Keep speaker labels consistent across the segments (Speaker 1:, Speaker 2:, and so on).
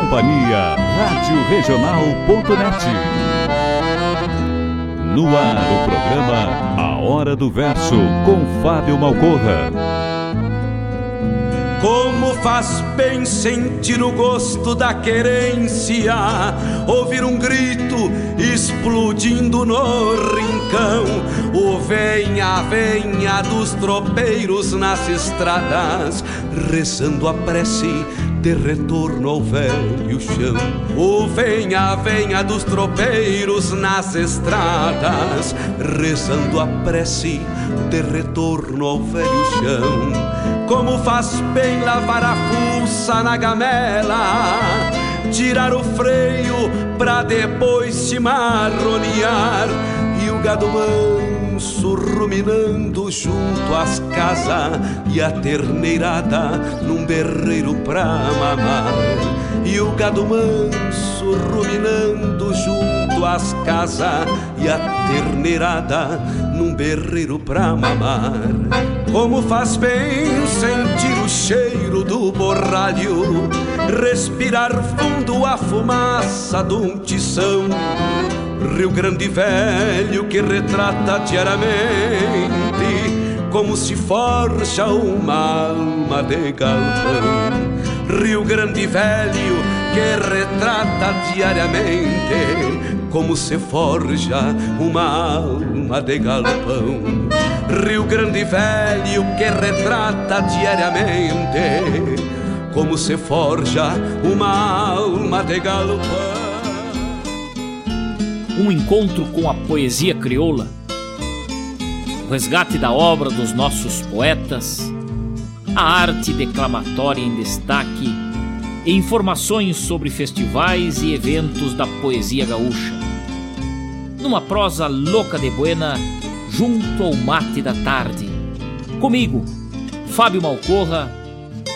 Speaker 1: Companhia, Rádio Regional.net. No ar, o programa A Hora do Verso, com Fábio Malcorra.
Speaker 2: Como faz bem sentir o gosto da querência, ouvir um grito explodindo no rincão, o venha, venha dos tropeiros nas estradas, rezando a prece de retorno ao velho chão. O venha, venha dos tropeiros nas estradas, rezando a prece de retorno ao velho chão. Como faz bem lavar a fuça na gamela, tirar o freio pra depois se marronear e o gado manso ruminando junto às casas e a terneirada num berreiro pra mamar. E o gado manso ruminando junto às casas e a terneirada num berreiro pra mamar. Como faz bem sentir o cheiro do borralho, respirar fundo a fumaça de um tição Rio Grande Velho que retrata diariamente como se forja uma alma de galpão. Rio Grande Velho que retrata diariamente como se forja uma alma de galpão. Rio Grande Velho que retrata diariamente como se forja uma alma de galpão
Speaker 3: um encontro com a poesia crioula, o resgate da obra dos nossos poetas, a arte declamatória em destaque e informações sobre festivais e eventos da poesia gaúcha. Numa prosa louca de buena, junto ao mate da tarde. Comigo, Fábio Malcorra,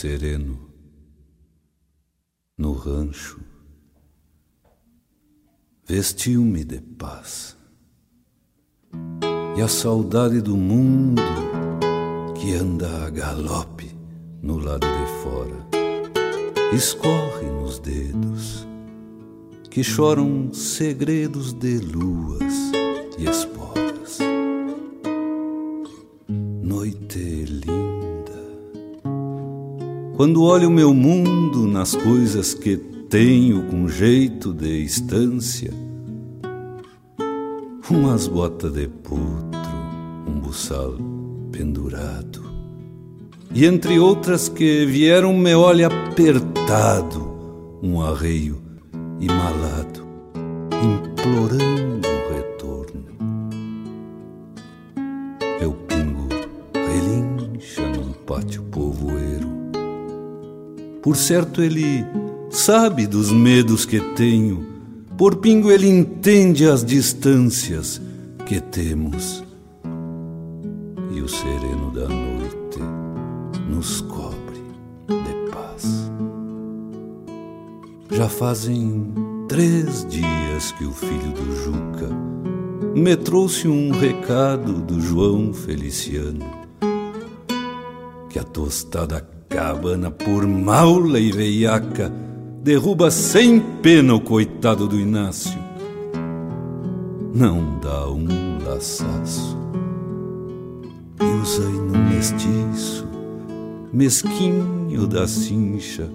Speaker 4: Sereno no rancho. Vestiu-me de paz. E a saudade do mundo que anda a galope no lado de fora escorre nos dedos que choram segredos de luas e esporas. Noite linda, quando olho o meu mundo nas coisas que tenho com jeito de estância, umas botas de potro, um buçal pendurado, e entre outras que vieram me olha apertado, um arreio e malado, implorando Por certo, ele sabe dos medos que tenho. Por pingo, ele entende as distâncias que temos. E o sereno da noite nos cobre de paz. Já fazem três dias que o filho do Juca me trouxe um recado do João Feliciano. Que a tostada cabana, por maula e veiaca, derruba sem pena o coitado do Inácio. Não dá um laçaço. E usei no mestiço, mesquinho da cincha,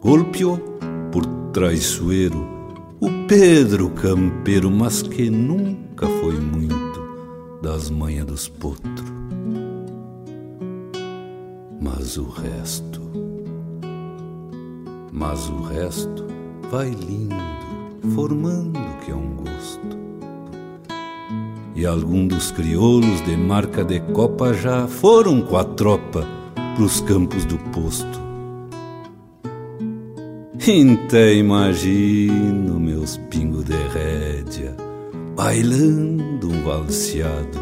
Speaker 4: golpeou por traiçoeiro o Pedro campeiro, mas que nunca foi muito das manhas dos potros. Mas o resto, mas o resto vai lindo, formando que é um gosto. E algum dos crioulos de marca de copa já foram com a tropa pros campos do posto Até imagino meus pingos de rédea bailando um valseado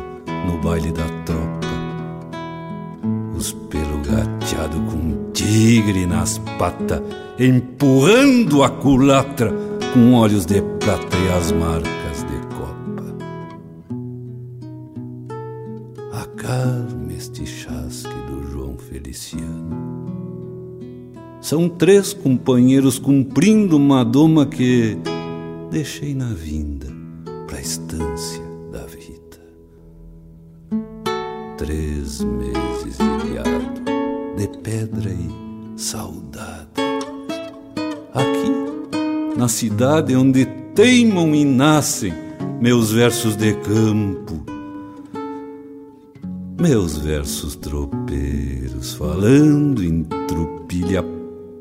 Speaker 4: no baile da tropa. Com tigre nas patas, empurrando a culatra com olhos de prata e as marcas de copa. Acalme este chasque do João Feliciano são três companheiros cumprindo uma doma que deixei na vinda cidade onde teimam e nascem meus versos de campo, meus versos tropeiros falando em trupilha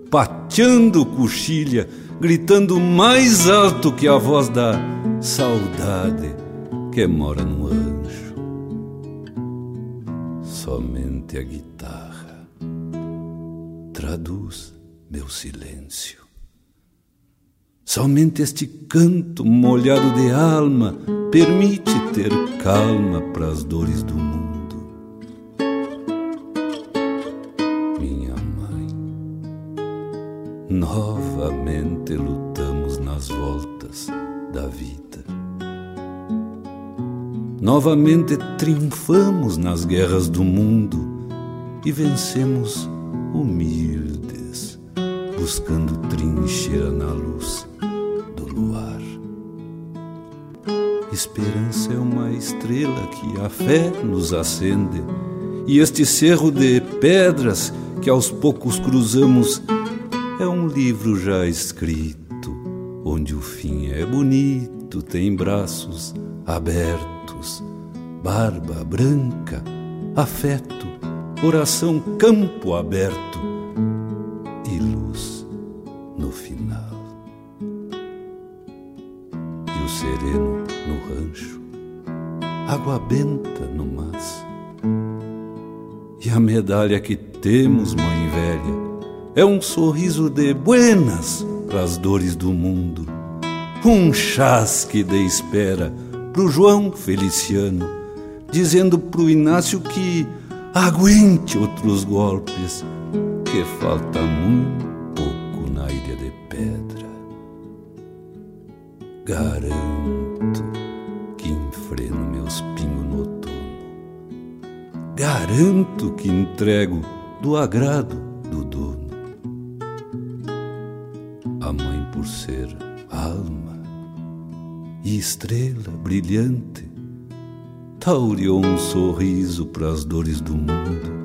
Speaker 4: pateando coxilha, gritando mais alto que a voz da saudade que mora no anjo. Somente a guitarra traduz meu silêncio. Somente este canto molhado de alma permite ter calma para as dores do mundo. novamente lutamos nas voltas da vida. Novamente triunfamos nas guerras do mundo e vencemos humildes, buscando trincheira na luz luar. Esperança é uma estrela que a fé nos acende, e este cerro de pedras que aos poucos cruzamos é um livro já escrito, onde o fim é bonito, tem braços abertos, barba branca, afeto, oração campo aberto água benta no mas. E a medalha que temos, mãe velha, é um sorriso de buenas para as dores do mundo, um chasque de espera pro João Feliciano, dizendo pro Inácio que aguente outros golpes, que falta muito pouco na ilha de pedra. Garanto garanto que entrego do agrado do dono. A mãe, por ser alma e estrela brilhante, taureou um sorriso para as dores do mundo.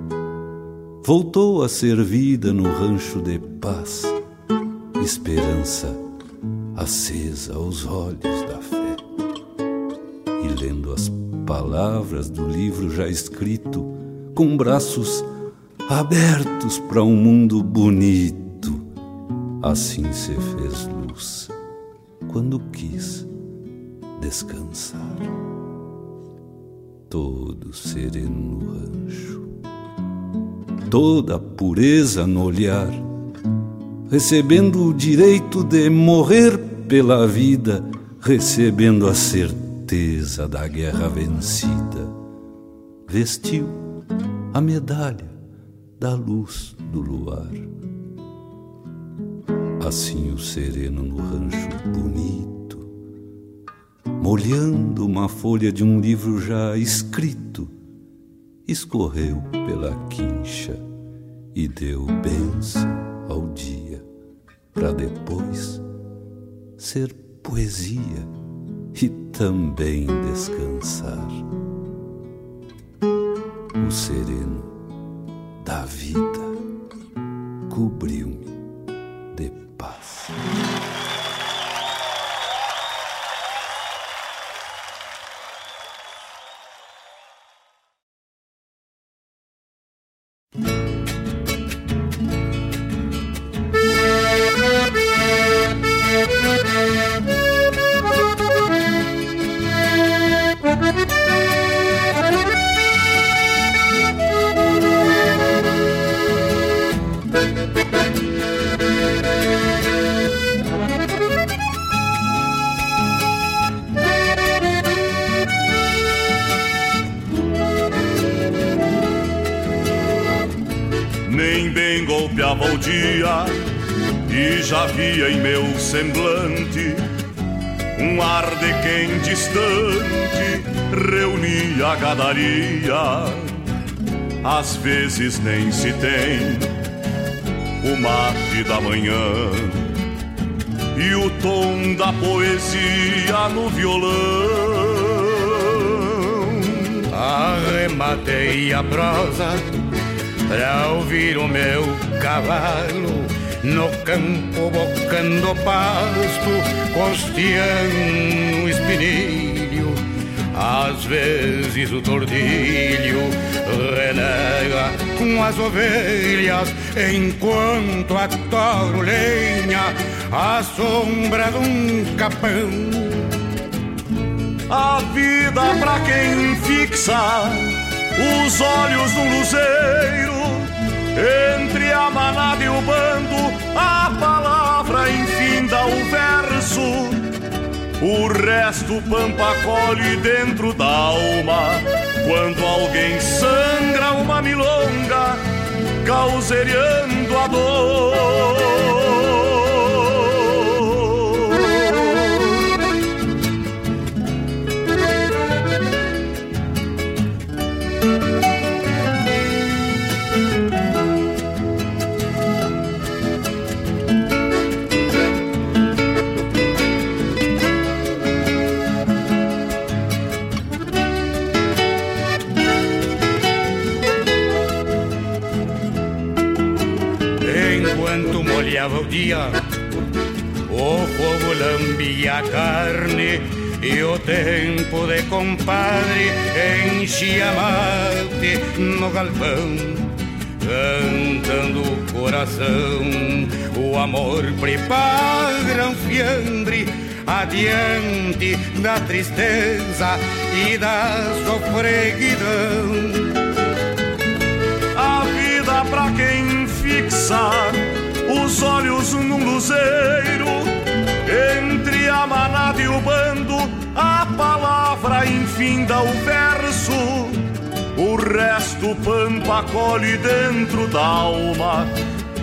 Speaker 4: Voltou a ser vida no rancho de paz, esperança acesa aos olhos da fé. E lendo as palavras do livro já escrito, com braços abertos para um mundo bonito, assim se fez luz quando quis descansar. Todo sereno no rancho, toda pureza no olhar, recebendo o direito de morrer pela vida, recebendo a certeza da guerra vencida. Vestiu a medalha da luz do luar. Assim o sereno no rancho bonito, molhando uma folha de um livro já escrito, escorreu pela quincha e deu bênção ao dia, para depois ser poesia e também descansar. O sereno da vida cobriu-me de paz.
Speaker 5: Semblante, um ar de quem distante reunia a gadaria. Às vezes nem se tem o mate da manhã e o tom da poesia no violão.
Speaker 6: Arrematei a prosa pra ouvir o meu cavalo no campo bocando pasto, costeando o espinilho. Às vezes o tordilho renega com as ovelhas, enquanto a toro lenha a sombra de um capão.
Speaker 5: A vida pra quem fixa os olhos no luzeiro entre a manada e o bando, a palavra infinda o verso. O resto pampa colhe dentro da alma. Quando alguém sangra uma milonga, causeriando a dor.
Speaker 6: Clareava o dia, o fogo lambia a carne e o tempo de compadre enchia mate no galpão. Cantando o coração, o amor prepara um fiambre adiante da tristeza e da sofreguidão.
Speaker 5: A vida pra quem fixa os olhos num luzeiro, entre a manada e o bando, a palavra infinda o verso, o resto pampa colhe dentro da alma.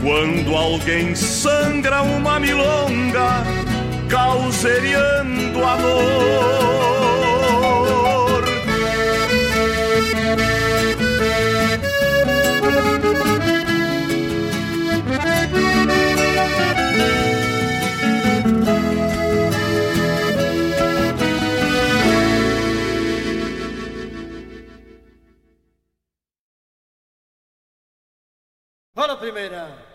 Speaker 5: Quando alguém sangra uma milonga, causeriando amor.
Speaker 6: Primeira.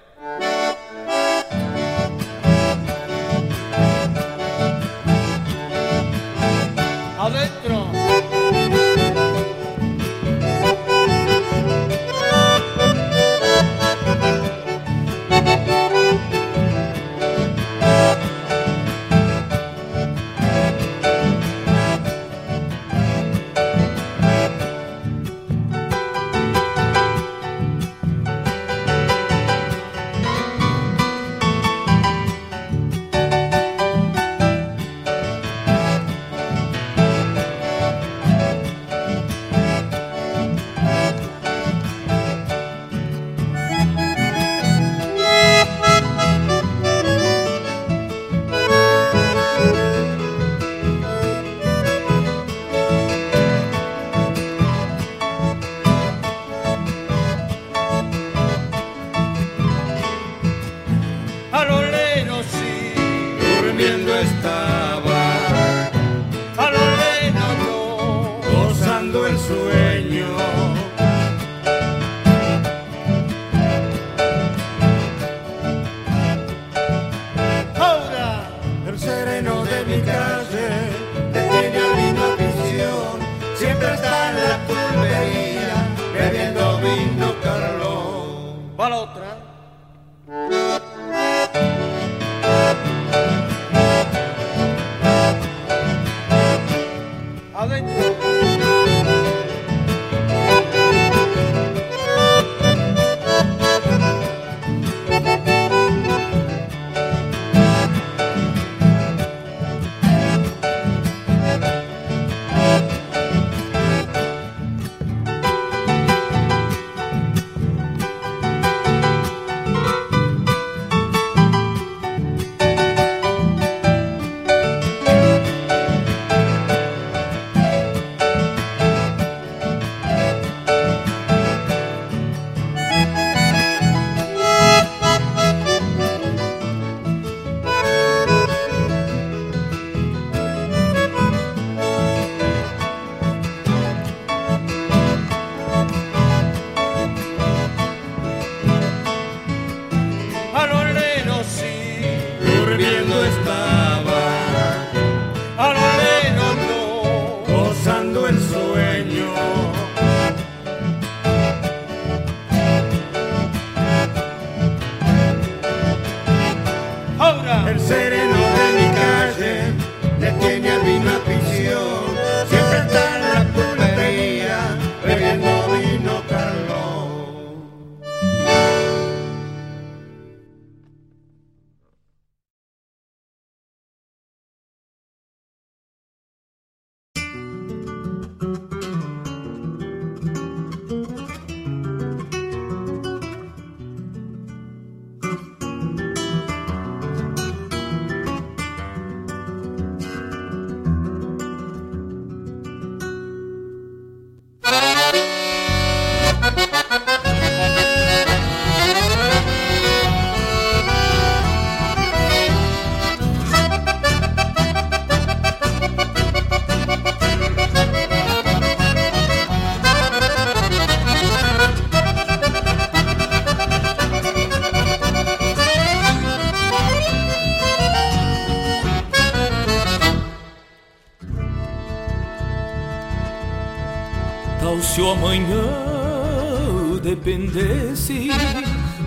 Speaker 7: Dependesse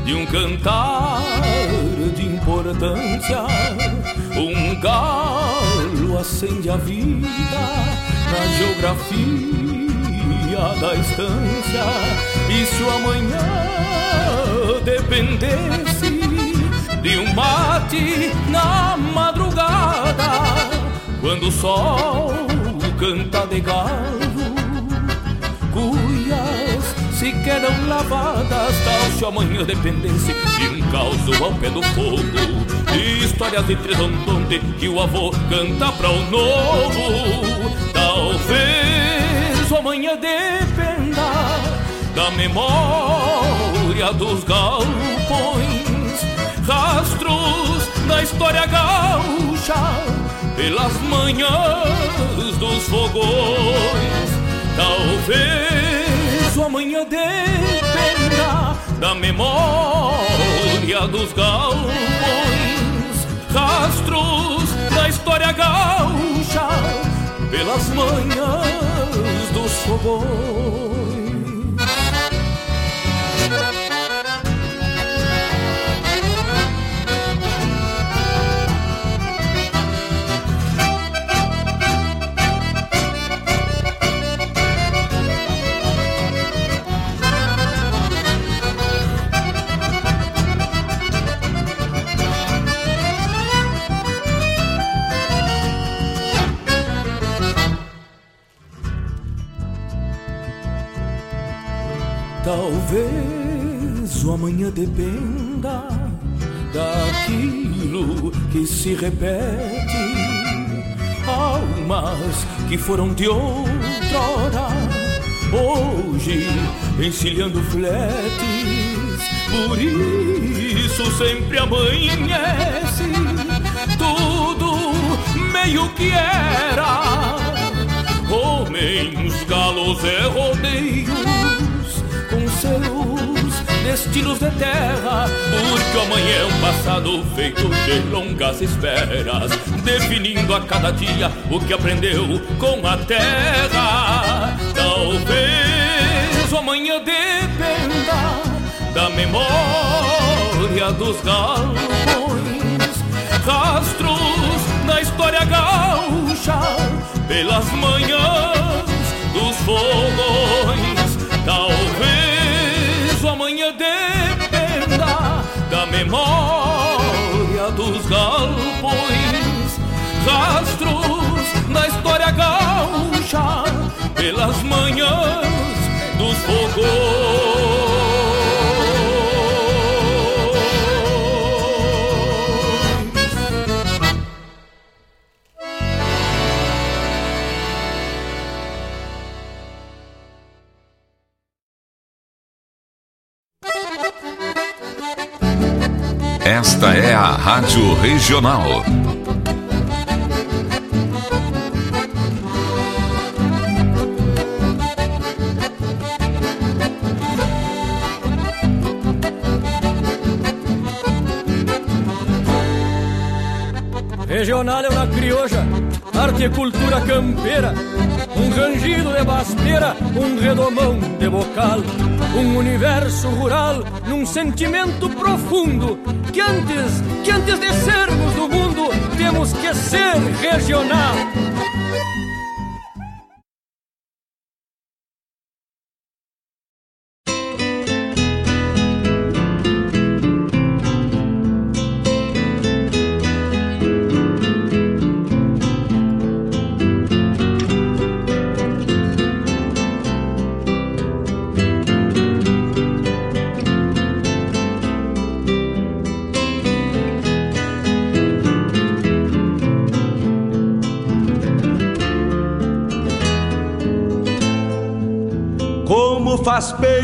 Speaker 7: de um cantar de importância, um galo acende a vida na geografia da estância. E se o amanhã dependesse de um mate na madrugada, quando o sol canta de galo se quedam lavadas, tal se amanhã dependesse de um caos ao pé do fogo. Histórias de tredondonte que o avô canta para o novo. Talvez o amanhã dependa da memória dos galpões, rastros da história gaúcha pelas manhãs dos fogões. Talvez o amanhã dependa da memória dos galpões, rastros da história gaúcha pelas manhãs dos fogões. Se repete. Almas que foram de outrora, hoje encilhando fletes. Por isso sempre amanhece tudo meio que era. Homens, galos e rodeios seus destinos de terra, porque amanhã é um passado feito de longas esperas, definindo a cada dia o que aprendeu com a terra. Talvez o amanhã dependa da memória dos galpões, rastros da história gaúcha pelas manhãs dos fogões. Memória dos galpões, rastros da história gaúcha pelas manhãs dos fogões.
Speaker 1: Esta é a Rádio Regional.
Speaker 8: Regional é uma crioja, arte e cultura campeira, um rangido de basteira, um redomão de bocal, um universo rural num sentimento profundo que antes, que antes de sermos do mundo, temos que ser regional.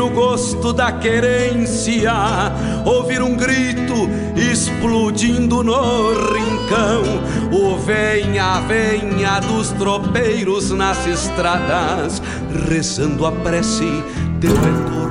Speaker 2: O gosto da querência, ouvir um grito explodindo no rincão, o venha, venha dos tropeiros nas estradas, rezando a prece de retorno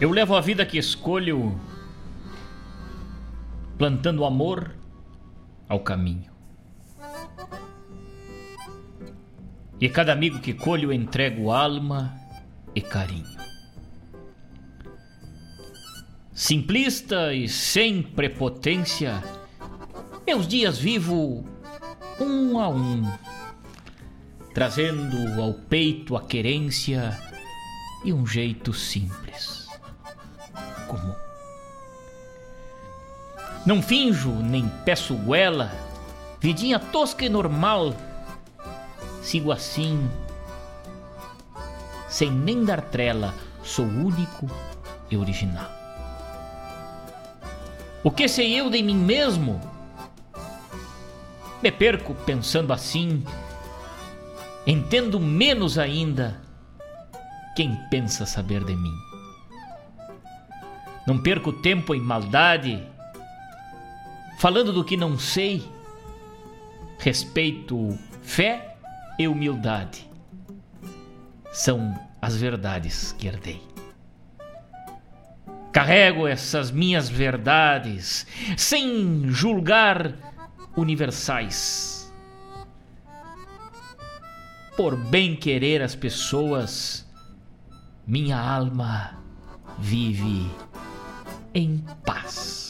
Speaker 3: Eu levo a vida que escolho plantando amor ao caminho. E cada amigo que colho entrego alma e carinho. Simplista e sem prepotência, meus dias vivo um a um, trazendo ao peito a querência e um jeito simples Não finjo nem peço goela, vidinha tosca e normal. Sigo assim, sem nem dar trela, sou único e original. O que sei eu de mim mesmo? Me perco pensando assim, entendo menos ainda quem pensa saber de mim. Não perco tempo em maldade, falando do que não sei. Respeito, fé e humildade. São as verdades que herdei. Carrego essas minhas verdades sem julgar universais. Por bem querer as pessoas, minha alma vive em paz.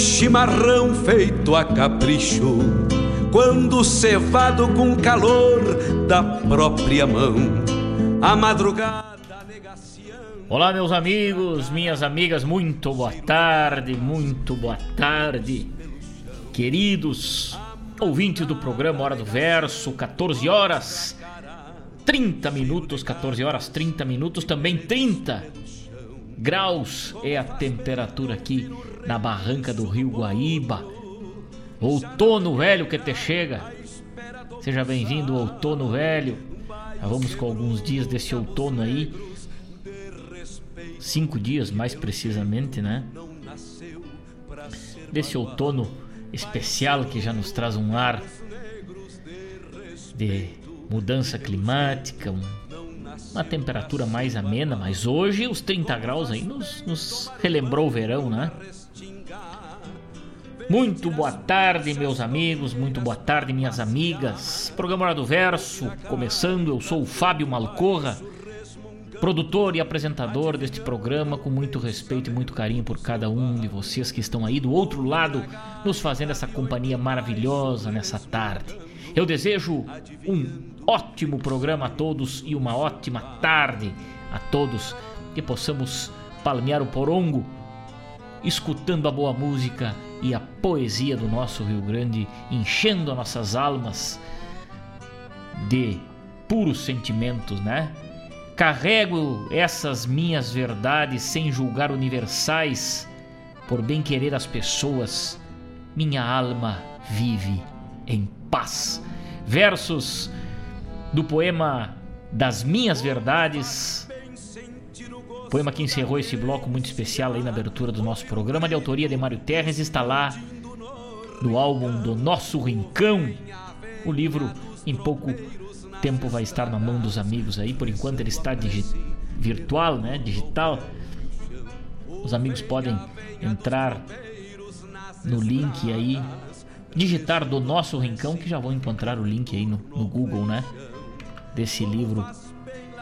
Speaker 3: Chimarrão feito a capricho, quando cevado com calor da própria mão. A madrugada negaciando. Olá, meus amigos, minhas amigas, muito boa tarde, muito boa tarde, queridos ouvintes do programa Hora do Verso, 14 horas 30 minutos, 14 horas 30 minutos, também 30 graus é a temperatura aqui na barranca do rio Guaíba. Outono velho que te chega. Seja bem-vindo, outono velho. Já vamos com alguns dias desse outono aí. Cinco dias, mais precisamente, né? Desse outono especial que já nos traz um ar de mudança climática, um, uma temperatura mais amena, mas hoje os 30 graus aí nos, nos relembrou o verão, né? Muito boa tarde, meus amigos, muito boa tarde, minhas amigas. Programa Hora do Verso, começando, eu sou o Fábio Malcorra, produtor e apresentador deste programa, com muito respeito e muito carinho por cada um de vocês que estão aí do outro lado, nos fazendo essa companhia maravilhosa nessa tarde. Eu desejo um ótimo programa a todos e uma ótima tarde a todos, que possamos palmear o porongo, escutando a boa música e a poesia do nosso Rio Grande enchendo as nossas almas de puros sentimentos, né? Carrego essas minhas verdades sem julgar universais, por bem querer as pessoas, minha alma vive em paz. Versos do poema Das Minhas Verdades, Poema que encerrou esse bloco muito especial aí na abertura do nosso programa, de autoria de Mário Terres, está lá no álbum do Nosso Rincão. O livro, em pouco tempo, vai estar na mão dos amigos aí. Por enquanto, ele está virtual, né? Digital. Os amigos podem entrar no link aí, digitar do Nosso Rincão, que já vão encontrar o link aí no, no Google, né? Desse livro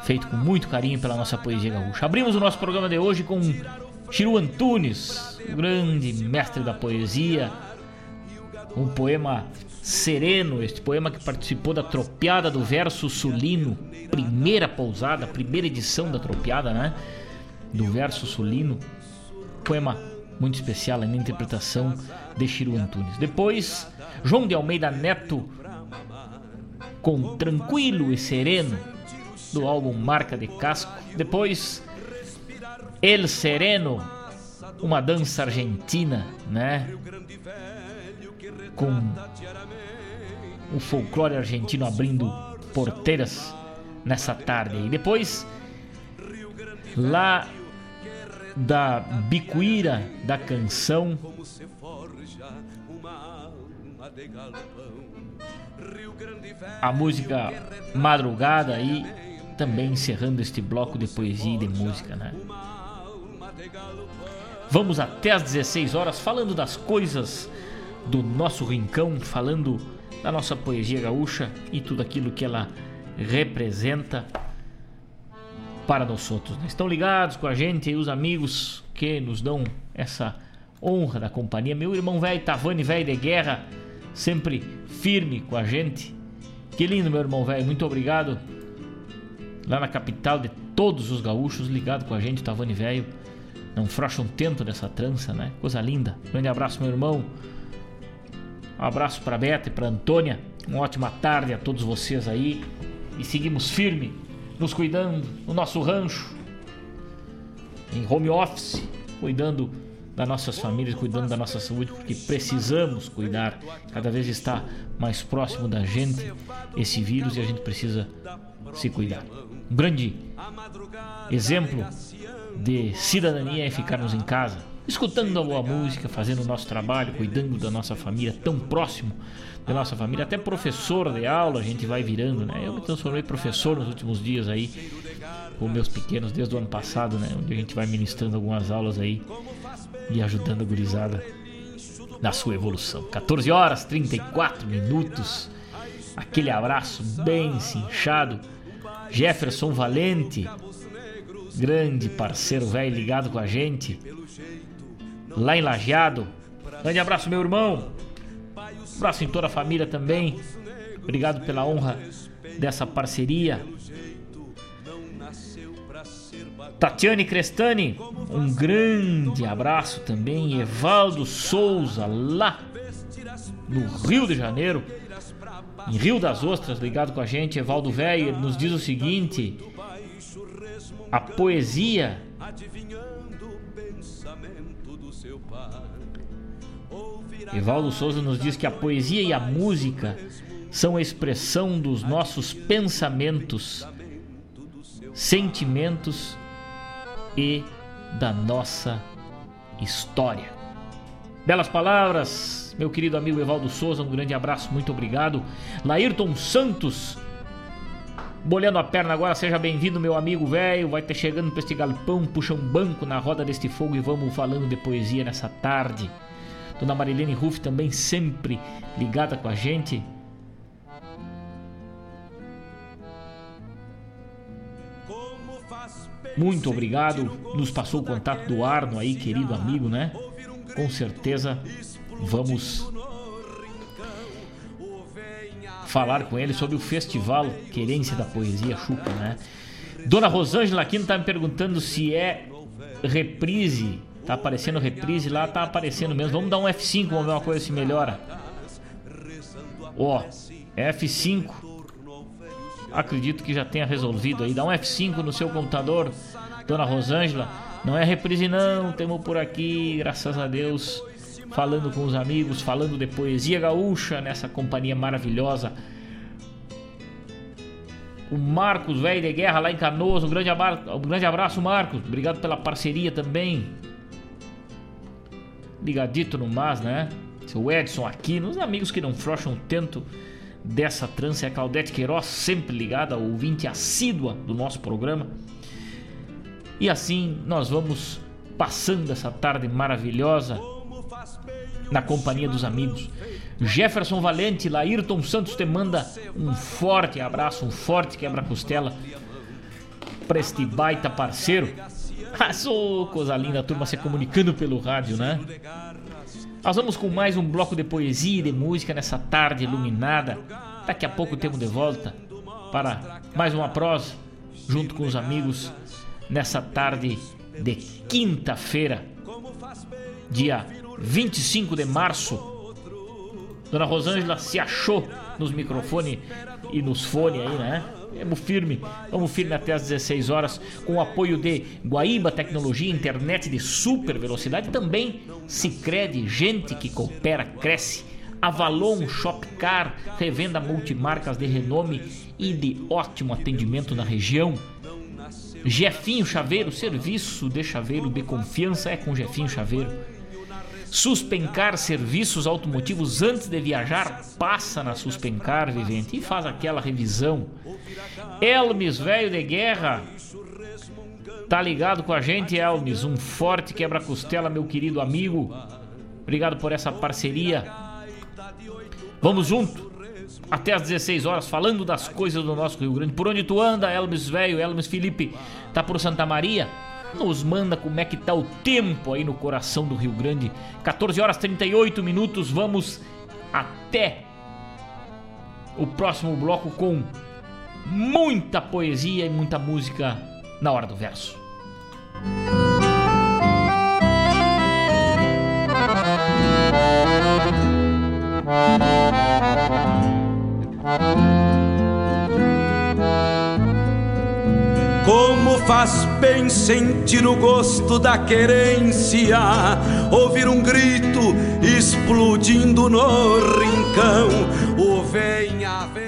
Speaker 3: feito com muito carinho pela nossa poesia gaúcha. Abrimos o nosso programa de hoje com Chiru Antunes, o grande mestre da poesia, um poema sereno, este poema que participou da Tropiada do Verso Sulino, primeira pousada, primeira edição da Tropiada, né? Do Verso Sulino, poema muito especial na interpretação de Chiru Antunes. Depois, João de Almeida Neto com Tranquilo e Sereno, do álbum Marca de Casco. Depois, El Sereno, uma dança argentina, né? Com o folclore argentino abrindo porteiras nessa tarde. E depois, lá da Bicuíra da canção, a música Madrugada aí também encerrando este bloco de poesia e de música, né? Vamos até às 16 horas falando das coisas do nosso rincão, falando da nossa poesia gaúcha e tudo aquilo que ela representa para nós outros. Né? Estão ligados com a gente e os amigos que nos dão essa honra da companhia. Meu irmão velho, Tavani velho de guerra, sempre firme com a gente. Que lindo, meu irmão velho. Muito obrigado lá na capital de todos os gaúchos, ligado com a gente, Tavani Velho. Não frouxa um tento dessa trança, né? Coisa linda. Grande abraço, meu irmão. Um abraço para Beta e para Antônia. Uma ótima tarde a todos vocês aí. E seguimos firme, nos cuidando no nosso rancho, em home office, cuidando das nossas famílias, cuidando da nossa saúde, porque precisamos cuidar. Cada vez está mais próximo da gente esse vírus e a gente precisa se cuidar. Um grande exemplo de cidadania é ficarmos em casa, escutando a boa música, fazendo o nosso trabalho, cuidando da nossa família, tão próximo da nossa família. Até professor de aula a gente vai virando, né? Eu me transformei professor nos últimos dias aí, com meus pequenos, desde o ano passado, né? Onde a gente vai ministrando algumas aulas aí e ajudando a gurizada na sua evolução. 14 horas 34 minutos. Aquele abraço bem cinchado Jefferson Valente, grande parceiro velho ligado com a gente, lá em Lajeado. Grande abraço, meu irmão. Abraço em toda a família também. Obrigado pela honra dessa parceria. Tatiane Crestani, um grande abraço também. Evaldo Souza, lá no Rio de Janeiro em Rio das Ostras, ligado com a gente, Evaldo Velho, nos diz o seguinte: a poesia Evaldo Souza nos diz que a poesia e a música são a expressão dos nossos pensamentos, sentimentos e da nossa história. Belas palavras, meu querido amigo Evaldo Souza, um grande abraço, muito obrigado. Laírton Santos, bolhando a perna agora, seja bem-vindo, meu amigo velho. Vai ter chegando para este galpão, puxa um banco na roda deste fogo e vamos falando de poesia nessa tarde. Dona Marilene Ruff também sempre ligada com a gente. Muito obrigado. Nos passou o contato do Arno aí, querido amigo, né? Com certeza vamos falar com ele sobre o festival Querência da Poesia Chuca, né? Dona Rosângela Aquino tá me perguntando se é reprise. Tá aparecendo reprise lá, tá aparecendo mesmo. Vamos dar um F5, vamos ver uma coisa se melhora. Ó, F5. Acredito que já tenha resolvido aí. Dá um F5 no seu computador, Dona Rosângela. Não é reprise não, temos por aqui, graças a Deus falando com os amigos, falando de poesia gaúcha nessa companhia maravilhosa. O Marcos, velho de guerra lá em Canoas, um grande, abraço, um grande abraço, Marcos. Obrigado pela parceria também. Ligadito no Mas, né? Seu Edson aqui, nos amigos que não frouxam tanto dessa trança. É a Claudete Queiroz, sempre ligada, ouvinte assídua do nosso programa. E assim nós vamos passando essa tarde maravilhosa na companhia dos amigos. Jefferson Valente, Laírton Santos te manda um forte abraço, um forte quebra-costela para este baita parceiro. Azul, coisa linda, a turma se comunicando pelo rádio, né? Nós vamos com mais um bloco de poesia e de música nessa tarde iluminada. Daqui a pouco temos de volta para mais uma prosa junto com os amigos nessa tarde de quinta-feira, dia 25 de março. Dona Rosângela se achou nos microfones e nos fones aí, né? Vamos firme, vamos firme até às 16 horas, com o apoio de Guaíba Tecnologia, internet de super velocidade, também Sicredi, gente que coopera, cresce. Avalon Shopcar, revenda multimarcas de renome e de ótimo atendimento na região. Jefinho Chaveiro, serviço de chaveiro de confiança é com Jefinho Chaveiro. Suspencar serviços automotivos antes de viajar, passa na Suspencar, vivente, e faz aquela revisão. Elmes, velho de guerra, tá ligado com a gente, Elmes? Um forte quebra-costela, meu querido amigo. Obrigado por essa parceria. Vamos junto até às 16 horas falando das coisas do nosso Rio Grande. Por onde tu anda, Elmes velho, Elmes Felipe, tá por Santa Maria? nos manda como é que tá o tempo aí no coração do Rio Grande. 14 horas 38 minutos, vamos até o próximo bloco com muita poesia e muita música na hora do verso.
Speaker 2: Como faz bem sentir o gosto da querência, ouvir um grito explodindo no rincão. O venha, vem.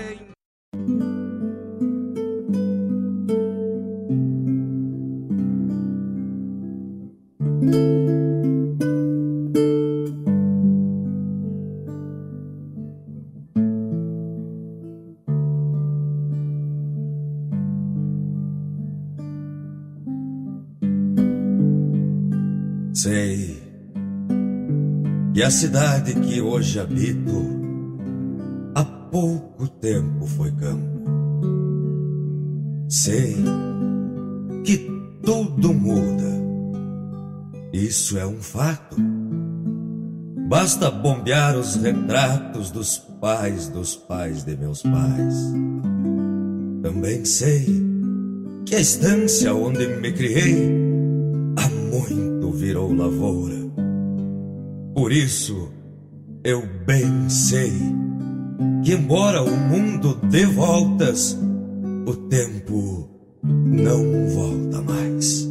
Speaker 9: Que a cidade que hoje habito há pouco tempo foi campo. Sei que tudo muda, isso é um fato. Basta bombear os retratos dos pais dos pais de meus pais. Também sei que a estância onde me criei há muito virou lavoura. Por isso, eu bem sei que, embora o mundo dê voltas, o tempo não volta mais.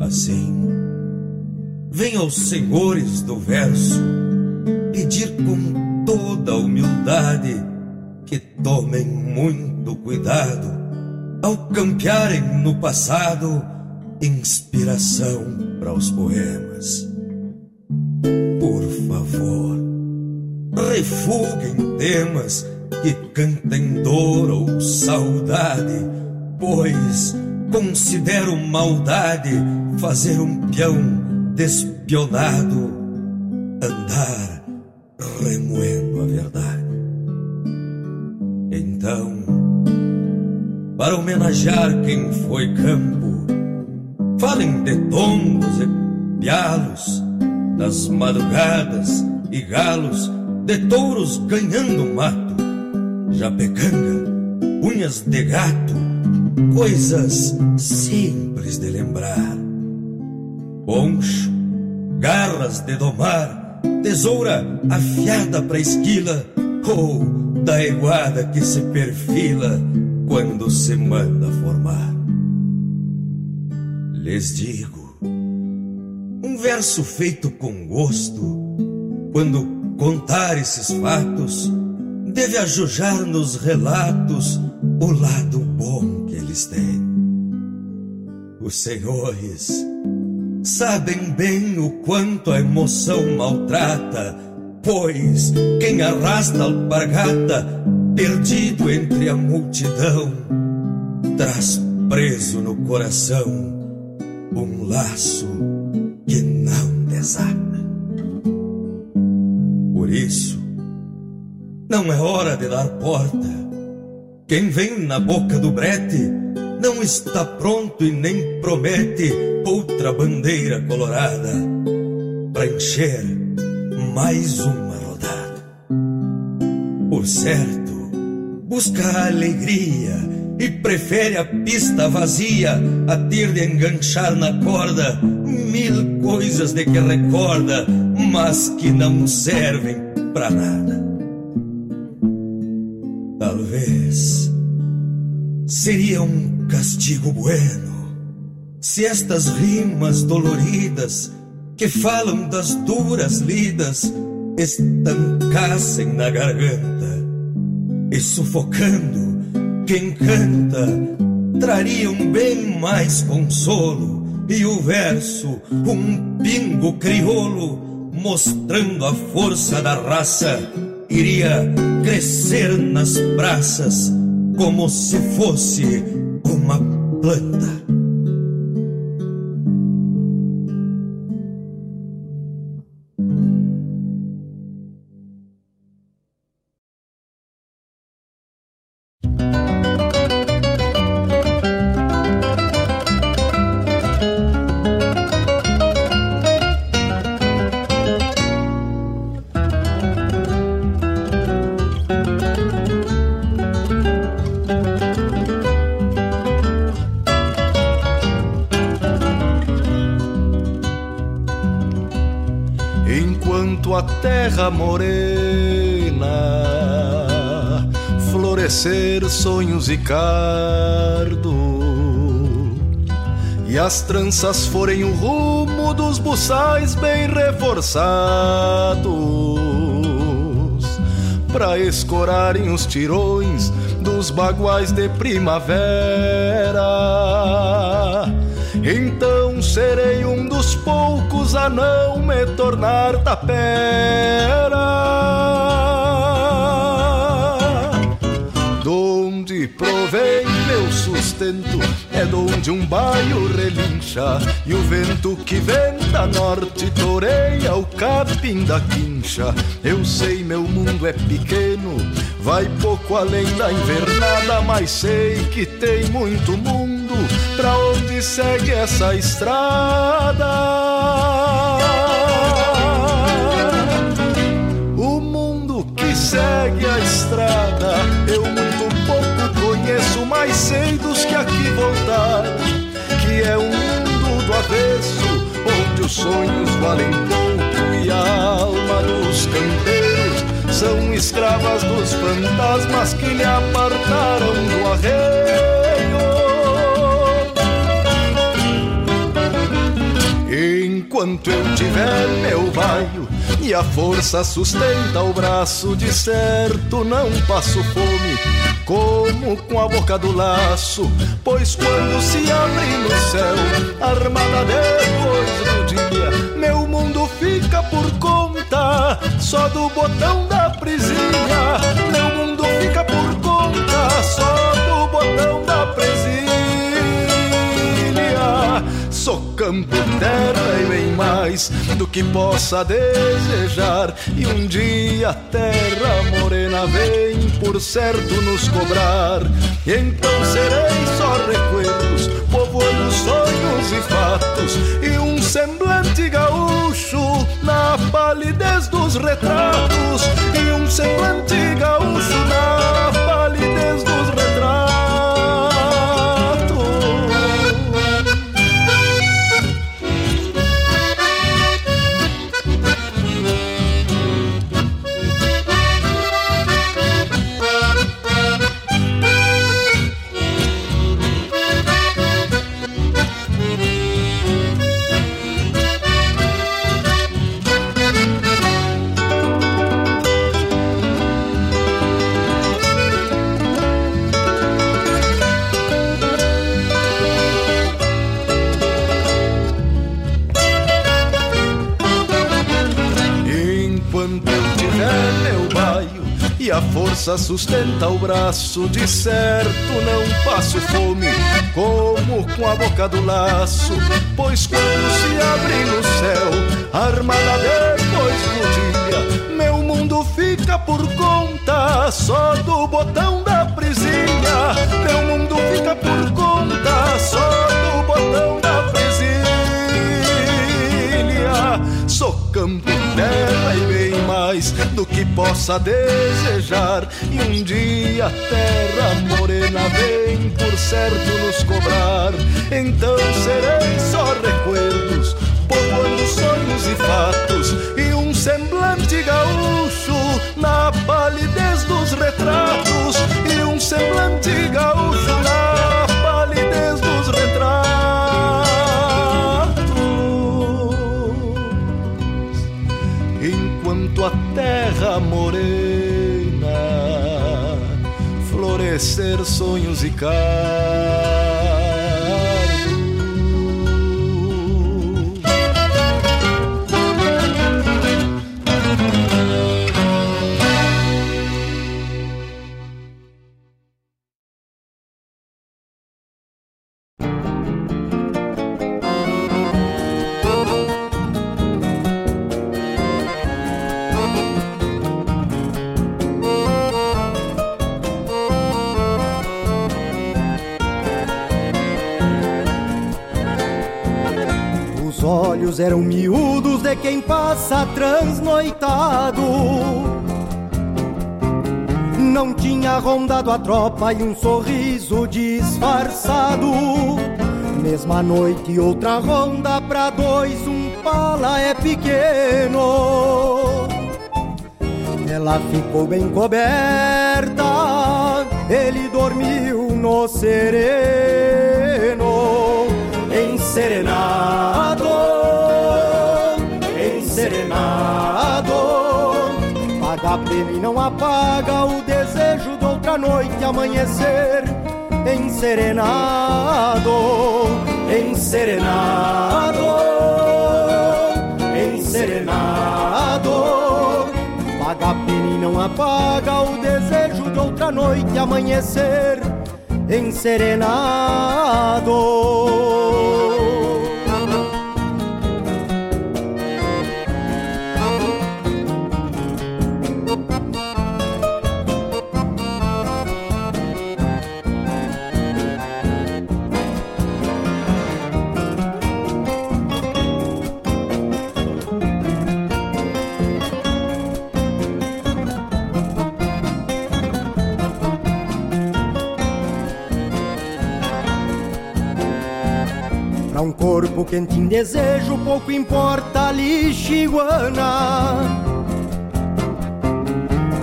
Speaker 9: Assim, venho aos senhores do verso pedir com toda humildade que tomem muito cuidado ao campearem no passado inspiração para os poemas. Refugue em temas que cantem dor ou saudade, pois considero maldade fazer um peão despionado andar remoendo a verdade. Então, para homenagear quem foi campo, falem de tombos e pialos, das madrugadas e galos, de touros ganhando mato, japecanga, unhas de gato, coisas simples de lembrar. Poncho, garras de domar, tesoura afiada pra esquila, ou da iguada que se perfila quando se manda formar. Lhes digo, um verso feito com gosto, quando contar esses fatos, deve ajujar nos relatos o lado bom que eles têm. Os senhores sabem bem o quanto a emoção maltrata, pois quem arrasta alpargata, perdido entre a multidão, traz preso no coração um laço que não desata. Isso, não é hora de dar porta. Quem vem na boca do brete não está pronto e nem promete outra bandeira colorada para encher mais uma rodada. Por certo, busca a alegria e prefere a pista vazia a ter de enganchar na corda mil coisas de que recorda mas que não servem para nada. Talvez seria um castigo bueno se estas rimas doloridas que falam das duras lidas estancassem na garganta e sufocando quem canta trariam bem mais consolo e o verso um pingo crioulo mostrando a força da raça, iria crescer nas praças como se fosse uma planta.
Speaker 10: As tranças forem o rumo dos buçais bem reforçados Pra escorarem os tirões dos baguais de primavera. Então serei um dos poucos a não me tornar tapera. Provém meu sustento é donde um baio relincha e o vento que vem da norte toreia o capim da quincha. Eu sei meu mundo é pequeno, vai pouco além da invernada, mas sei que tem muito mundo pra onde segue essa estrada. O mundo que segue a estrada, eu muito mais sei dos que aqui voltaram, que é um mundo do avesso, onde os sonhos valem pouco e a alma dos campeiros são escravas dos fantasmas que lhe apartaram do arreio. Enquanto eu tiver meu baio e a força sustenta o braço, de certo não passo fome como com a boca do laço, pois quando se abre no céu, armada depois do dia, meu mundo fica por conta só do botão da prisinha. Meu mundo fica por conta só do botão da presilha. Sou campo, terra mais do que possa desejar. E um dia a terra morena vem por certo nos cobrar. E então serei só recuerdos, povoando sonhos e fatos. E um semblante gaúcho na palidez dos retratos. E um semblante gaúcho na sustenta o braço, de certo não passo fome, como com a boca do laço, pois quando se abre no céu, armada depois do dia, meu mundo fica por conta só do botão da prisinha, meu mundo fica por conta só do botão da prisinha, sou campo, terra e bem mais do que possa desejar. E um dia a terra morena vem por certo nos cobrar. Então serei só recuerdos, povoando sonhos e fatos. E um semblante gaúcho na palidez dos retratos. E um semblante gaúcho na terra morena florescer sonhos e carne
Speaker 11: quem passa transnoitado. Não tinha rondado a tropa e um sorriso disfarçado. Mesma noite, outra ronda pra dois, um pala é pequeno. Ela ficou bem coberta, ele dormiu no sereno, enserenado. Paga pena e não apaga o desejo de outra noite amanhecer. Enserenado, enserenado, enserenado. Paga pena e não apaga o desejo de outra noite amanhecer. Enserenado. Quente em desejo, pouco importa lixiguana.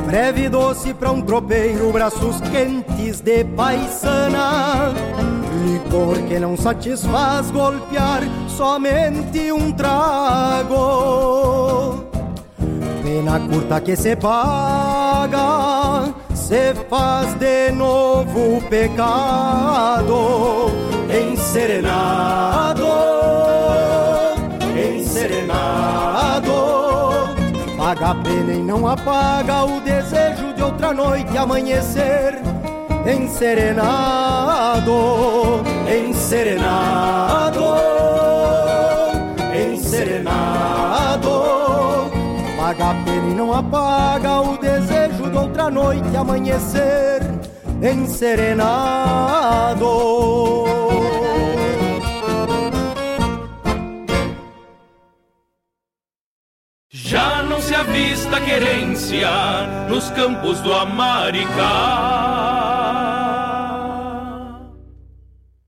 Speaker 11: Breve doce pra um tropeiro, braços quentes de paisana. Licor que não satisfaz golpear somente um trago. Pena curta que se paga, se faz de novo pecado enserenado, a pena e não apaga o desejo de outra noite amanhecer enserenado, enserenado, enserenado. Paga a pena e não apaga o desejo de outra noite amanhecer enserenado.
Speaker 7: Se avista querência nos campos do Amaricá.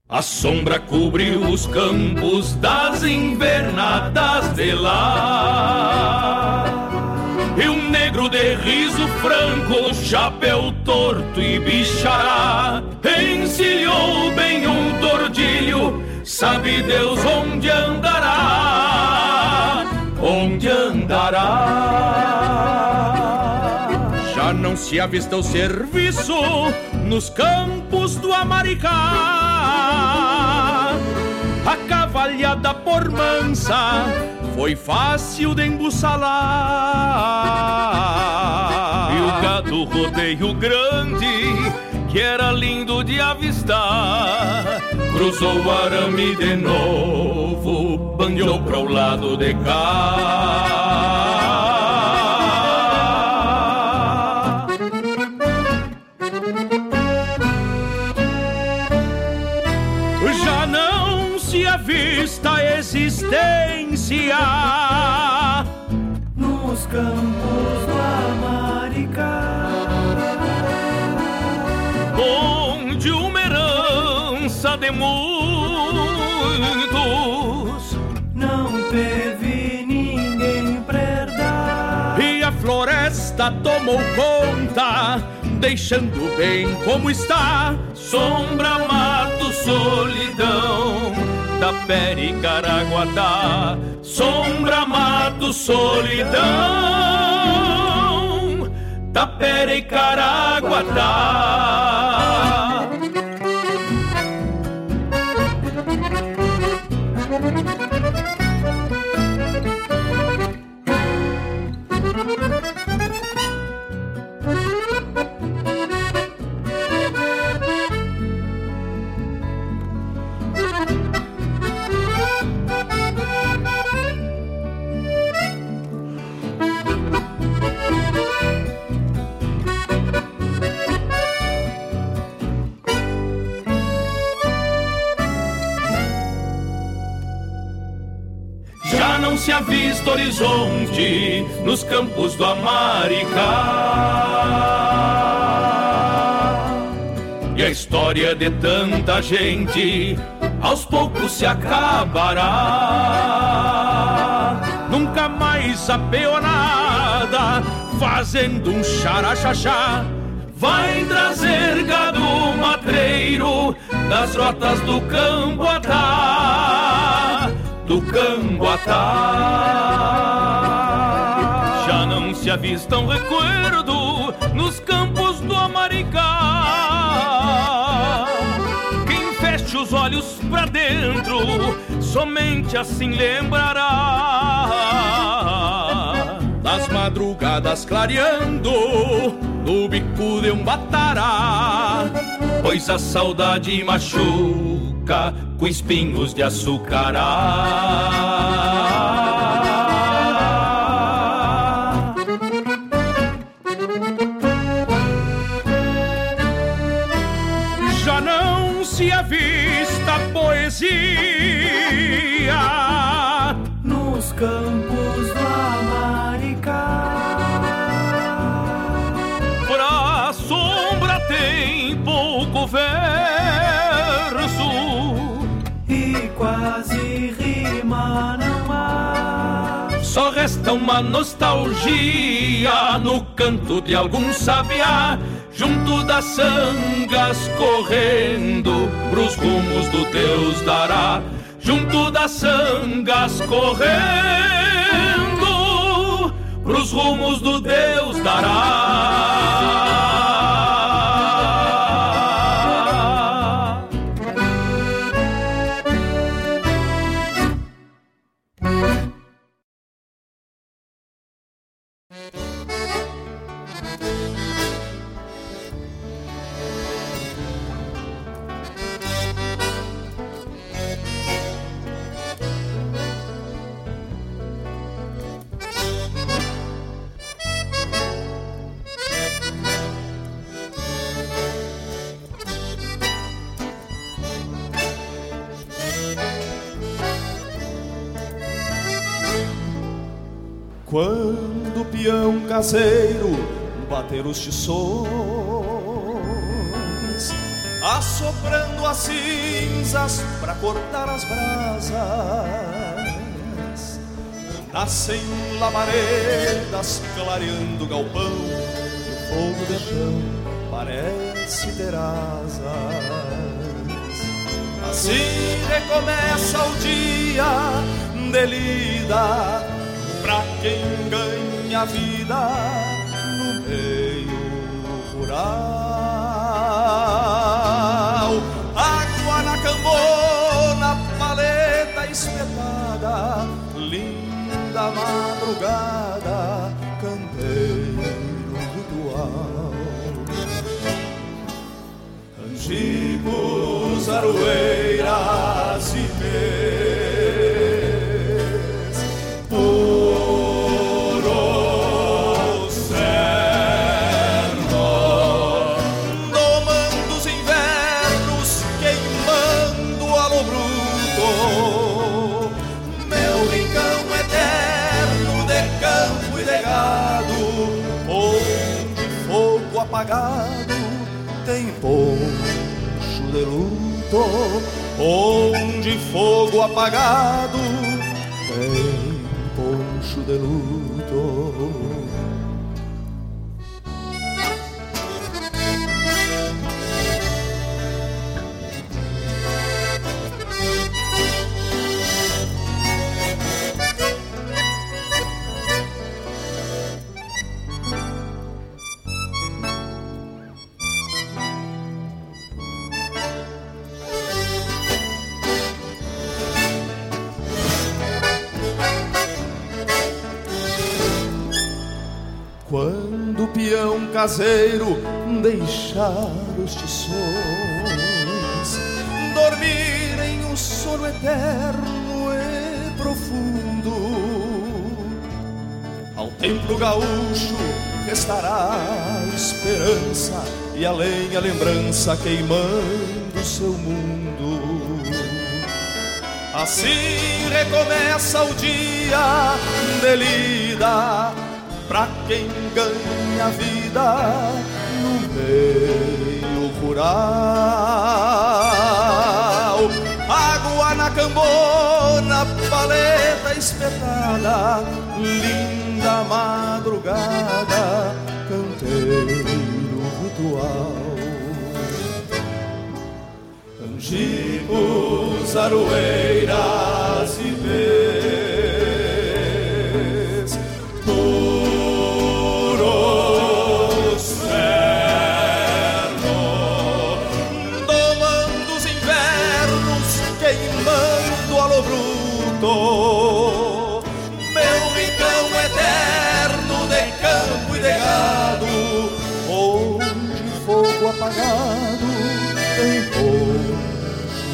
Speaker 7: A sombra cobriu os campos das invernadas de lá. E um negro de riso franco, chapéu torto e bichará, encilhou bem um tordilho, sabe Deus onde andará onde andará. Não se avista o serviço nos campos do Amaricá. A cavalhada por mansa foi fácil de embussalar. E o gado rodeio grande, que era lindo de avistar cruzou o arame de novo, bandeou para o lado de cá. De muitos
Speaker 12: Não teve ninguém pra herdar.
Speaker 7: E a floresta tomou conta, deixando bem como está. Sombra, mato, solidão da Pere Caraguatá. Sombra, mato, solidão da Pere avista horizonte nos campos do Amaricá. E a história de tanta gente aos poucos se acabará. Nunca mais a peonada fazendo um xaraxaxá. Vai trazer gado matreiro das rotas do Camboatá do Camboatá. Já não se avista um recuerdo nos campos do Amaricá. Quem feche os olhos pra dentro, somente assim lembrará. Das madrugadas clareando, no bico de um batará, pois a saudade machuca com espinhos de açucará. Resta uma nostalgia no canto de algum sabiá Junto das sangas correndo pros rumos do Deus dará. Junto das sangas correndo pros rumos do Deus dará
Speaker 13: Quando o peão caseiro bater os tições, assoprando as cinzas para cortar as brasas, nascem labaredas clareando o galpão, e o fogo de chão parece ter asas. Assim recomeça o dia de lida pra quem ganha vida no meio rural. Água na cambona, paleta espetada, linda madrugada, canteiro ritual. Antigos, aroeiras e pés, apagado tem poncho de luto, onde fogo apagado peão caseiro deixar os tições, dormirem um sono eterno e profundo, ao templo gaúcho restará a esperança e além a lembrança queimando seu mundo. Assim recomeça o dia de lida pra quem ganha vida no meio rural. Água na cambona, paleta espetada, linda madrugada, canteiro ritual. Angicos, aroeiras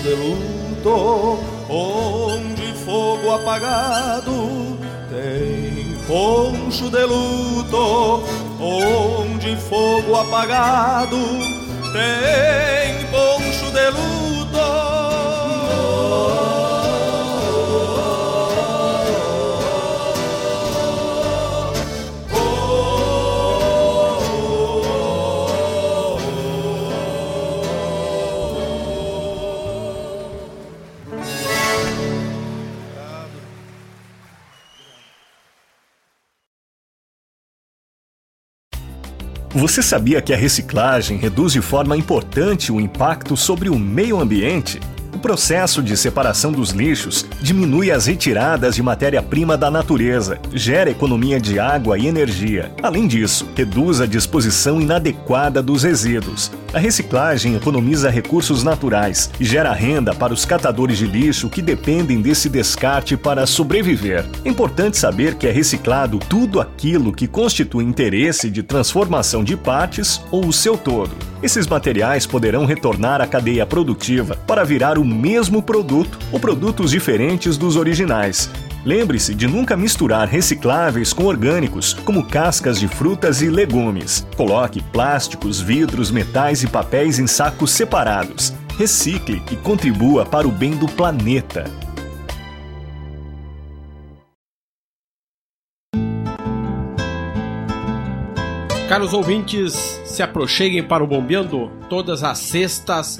Speaker 13: de luto, onde fogo apagado tem poncho de luto, onde fogo apagado tem poncho de
Speaker 14: Você sabia que a reciclagem reduz de forma importante o impacto sobre o meio ambiente? O processo de separação dos lixos diminui as retiradas de matéria-prima da natureza, gera economia de água e energia. Além disso, reduz a disposição inadequada dos resíduos. A reciclagem economiza recursos naturais e gera renda para os catadores de lixo que dependem desse descarte para sobreviver. É importante saber que é reciclado tudo aquilo que constitui interesse de transformação de partes ou o seu todo. Esses materiais poderão retornar à cadeia produtiva para virar o mesmo produto ou produtos diferentes dos originais. Lembre-se de nunca misturar recicláveis com orgânicos, como cascas de frutas e legumes. Coloque plásticos, vidros, metais e papéis em sacos separados. Recicle e contribua para o bem do planeta.
Speaker 15: Caros ouvintes, se aproxeguem para o Bombeando todas as sextas,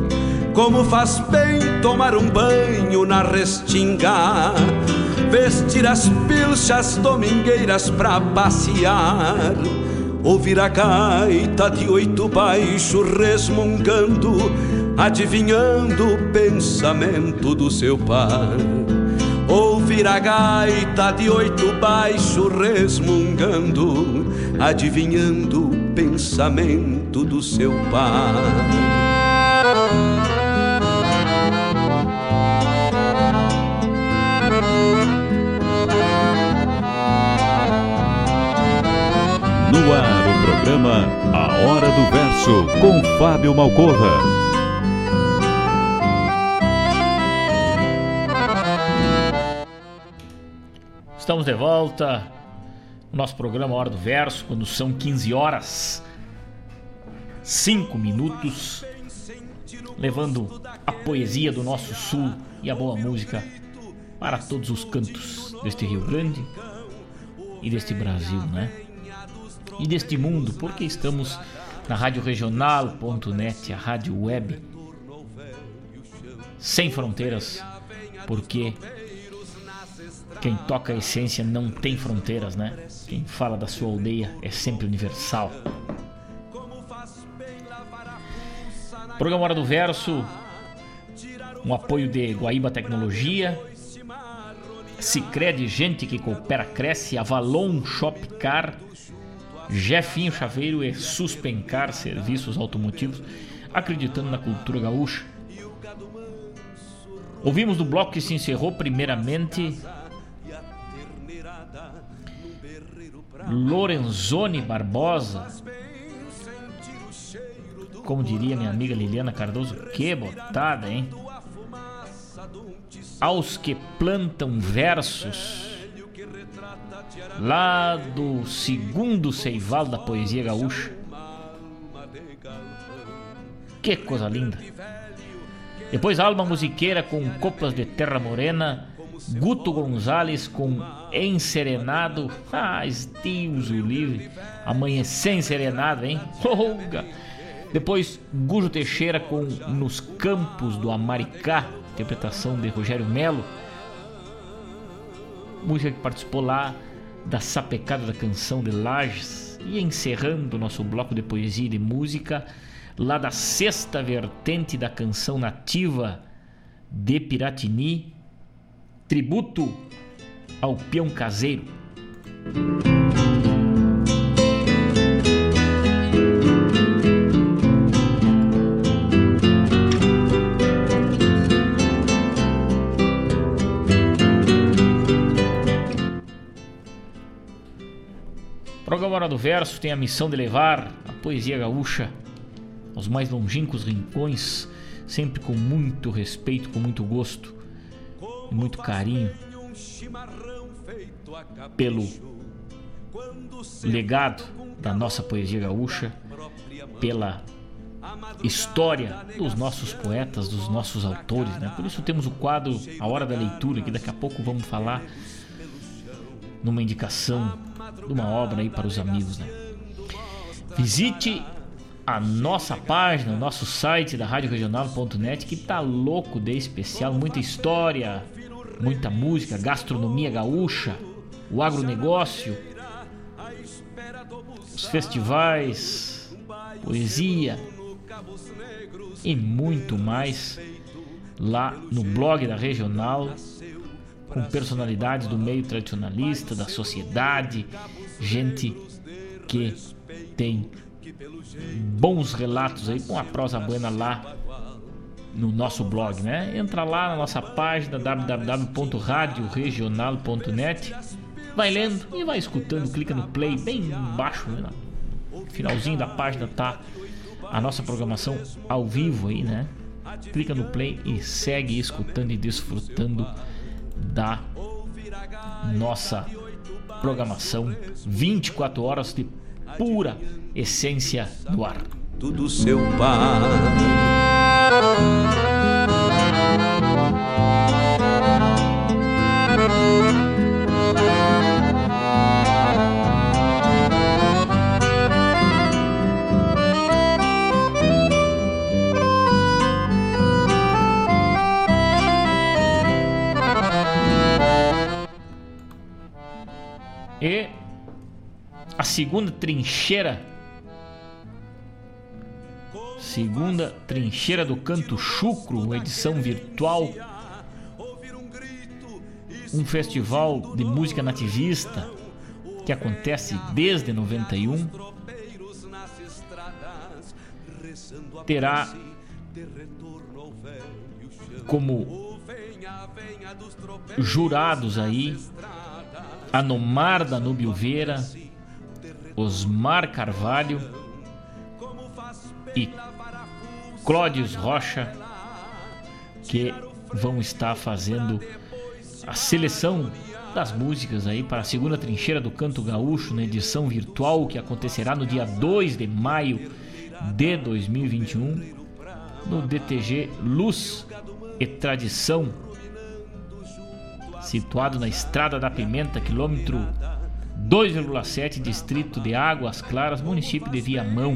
Speaker 2: Como faz bem tomar um banho na restinga, vestir as pilchas domingueiras pra passear, ouvir a gaita de oito baixo resmungando, adivinhando o pensamento do seu par. Ouvir a gaita de oito baixo resmungando, adivinhando o pensamento do seu pai.
Speaker 1: Fábio Malcorra.
Speaker 3: Estamos de volta no nosso programa Hora do Verso, quando são 15 horas 5 minutos, levando a poesia do nosso sul e a boa música para todos os cantos deste Rio Grande e deste Brasil, né? e deste mundo, porque estamos na rádio regional.net, a rádio web sem fronteiras, porque quem toca a essência não tem fronteiras, né? Quem fala da sua aldeia é sempre universal. Programa Hora do Verso, um apoio de Guaíba Tecnologia, Cicred Gente que Coopera Cresce, Avalon Shopcar, Jefinho Chaveiro e Suspencar Serviços Automotivos, acreditando na cultura gaúcha. Ouvimos do bloco que se encerrou primeiramente Lorenzoni Barbosa. Como diria minha amiga Liliana Cardoso, que botada, hein? Aos que plantam versos lá do segundo Seival da poesia gaúcha. Que coisa linda! Depois Alma Musiqueira com Coplas de Terra Morena, Guto Gonzalez com Enserenado, ah, Deus o livre, Amanhecer Enserenado, hein? Olga! Depois Gujo Teixeira com Nos Campos do Amaricá, interpretação de Rogério Melo, música que participou lá da sapecada da canção de Lages e encerrando nosso bloco de poesia e de música lá da sexta vertente da canção nativa de Piratini, tributo ao peão caseiro. Hora do Verso tem a missão de levar a poesia gaúcha aos mais longínquos rincões, sempre com muito respeito, com muito gosto e muito carinho pelo legado da nossa poesia gaúcha, pela história dos nossos poetas, dos nossos autores, né? Por isso temos o quadro A Hora da Leitura, que daqui a pouco vamos falar numa indicação de uma obra aí para os amigos, né? Visite a nossa página, o nosso site da radioregional.net que tá louco de especial, muita história, muita música, gastronomia gaúcha, o agronegócio, os festivais, poesia e muito mais lá no blog da Regional com personalidades do meio tradicionalista, da sociedade, gente que tem bons relatos aí com a prosa buena lá no nosso blog, né? Entra lá na nossa página www.radioregional.net, vai lendo e vai escutando, clica no play bem embaixo, né? no finalzinho da página tá a nossa programação ao vivo aí, né? Clica no play e segue escutando e desfrutando da nossa programação 24 horas de pura essência no ar.
Speaker 2: Tudo seu pai.
Speaker 3: Segunda trincheira. Segunda trincheira do Canto Chucro, uma edição virtual. Um festival de música nativista que acontece desde 91. Terá como jurados aí Anomar Danúbio Vera, Osmar Carvalho e Clódios Rocha, que vão estar fazendo a seleção das músicas aí para a segunda trincheira do Canto Gaúcho na edição virtual que acontecerá no dia 2 de maio de 2021 no DTG Luz e Tradição situado na Estrada da Pimenta, quilômetro 2,7, distrito de Águas Claras, município de Viamão.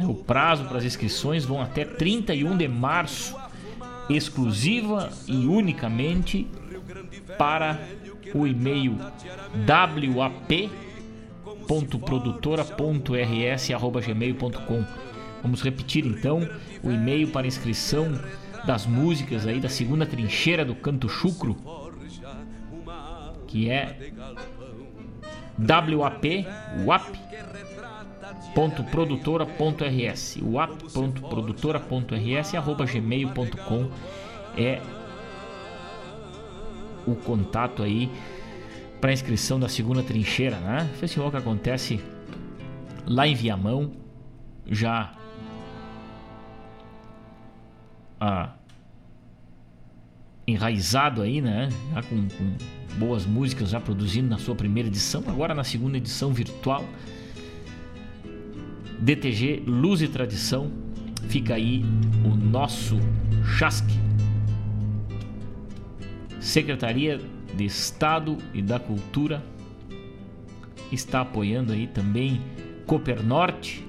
Speaker 3: É, o prazo para as inscrições vão até 31 de março, exclusiva e unicamente para o e-mail wap.produtora.rs@gmail.com. Vamos repetir então o e-mail para inscrição das músicas aí da segunda trincheira do Canto Chucro, que é WAP, WAP wap.produtora.rs arroba gmail.com é o contato aí para inscrição da segunda trincheira, né? Festival que acontece lá em Viamão, já ah, enraizado aí, né? Já com, com boas músicas já produzindo na sua primeira edição, agora na segunda edição virtual. DTG Luz e Tradição, fica aí o nosso chasque. Secretaria de Estado e da Cultura está apoiando aí também Cooper Norte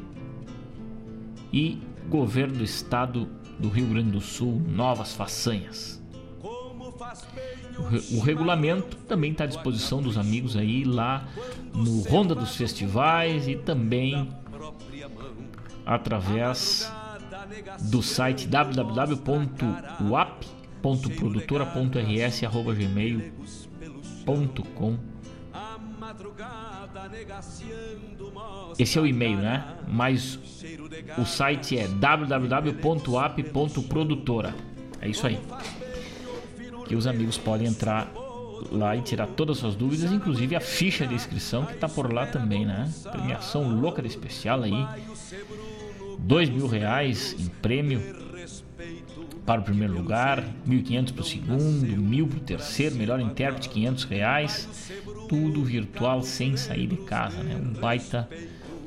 Speaker 3: e Governo do Estado do Rio Grande do Sul, novas façanhas. O regulamento também está à disposição dos amigos aí lá no Ronda dos Festivais e também através do site www.wap.produtora.rs@gmail.com. Esse é o e-mail, né? Mas o site é www.ap.produtora. É isso aí. Que os amigos podem entrar lá e tirar todas as suas dúvidas, inclusive a ficha de inscrição que está por lá também, né? Premiação louca de especial aí dois mil reais em prêmio para o primeiro lugar, 1.500 para o segundo, mil para o terceiro, melhor intérprete 500 reais, tudo virtual sem sair de casa, né? Um baita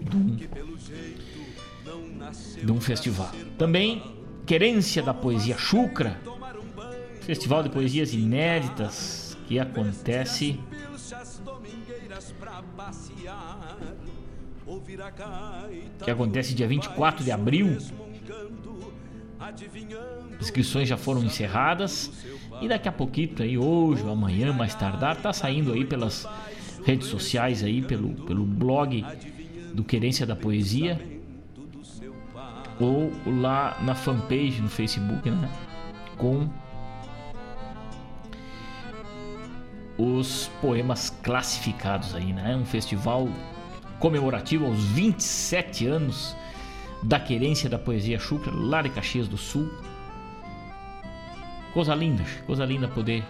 Speaker 3: de um, de um festival. Também querência da poesia chucra, festival de poesias inéditas que acontece que acontece dia 24 de abril. Inscrições já foram encerradas e daqui a pouquinho aí hoje ou amanhã mais tardar tá saindo aí pelas redes sociais aí pelo pelo blog do Querência da Poesia ou lá na fanpage no Facebook, né? Com os poemas classificados aí, né? Um festival comemorativo aos 27 anos da querência da poesia chucra lá de Caxias do Sul. Coisa linda, coisa linda poder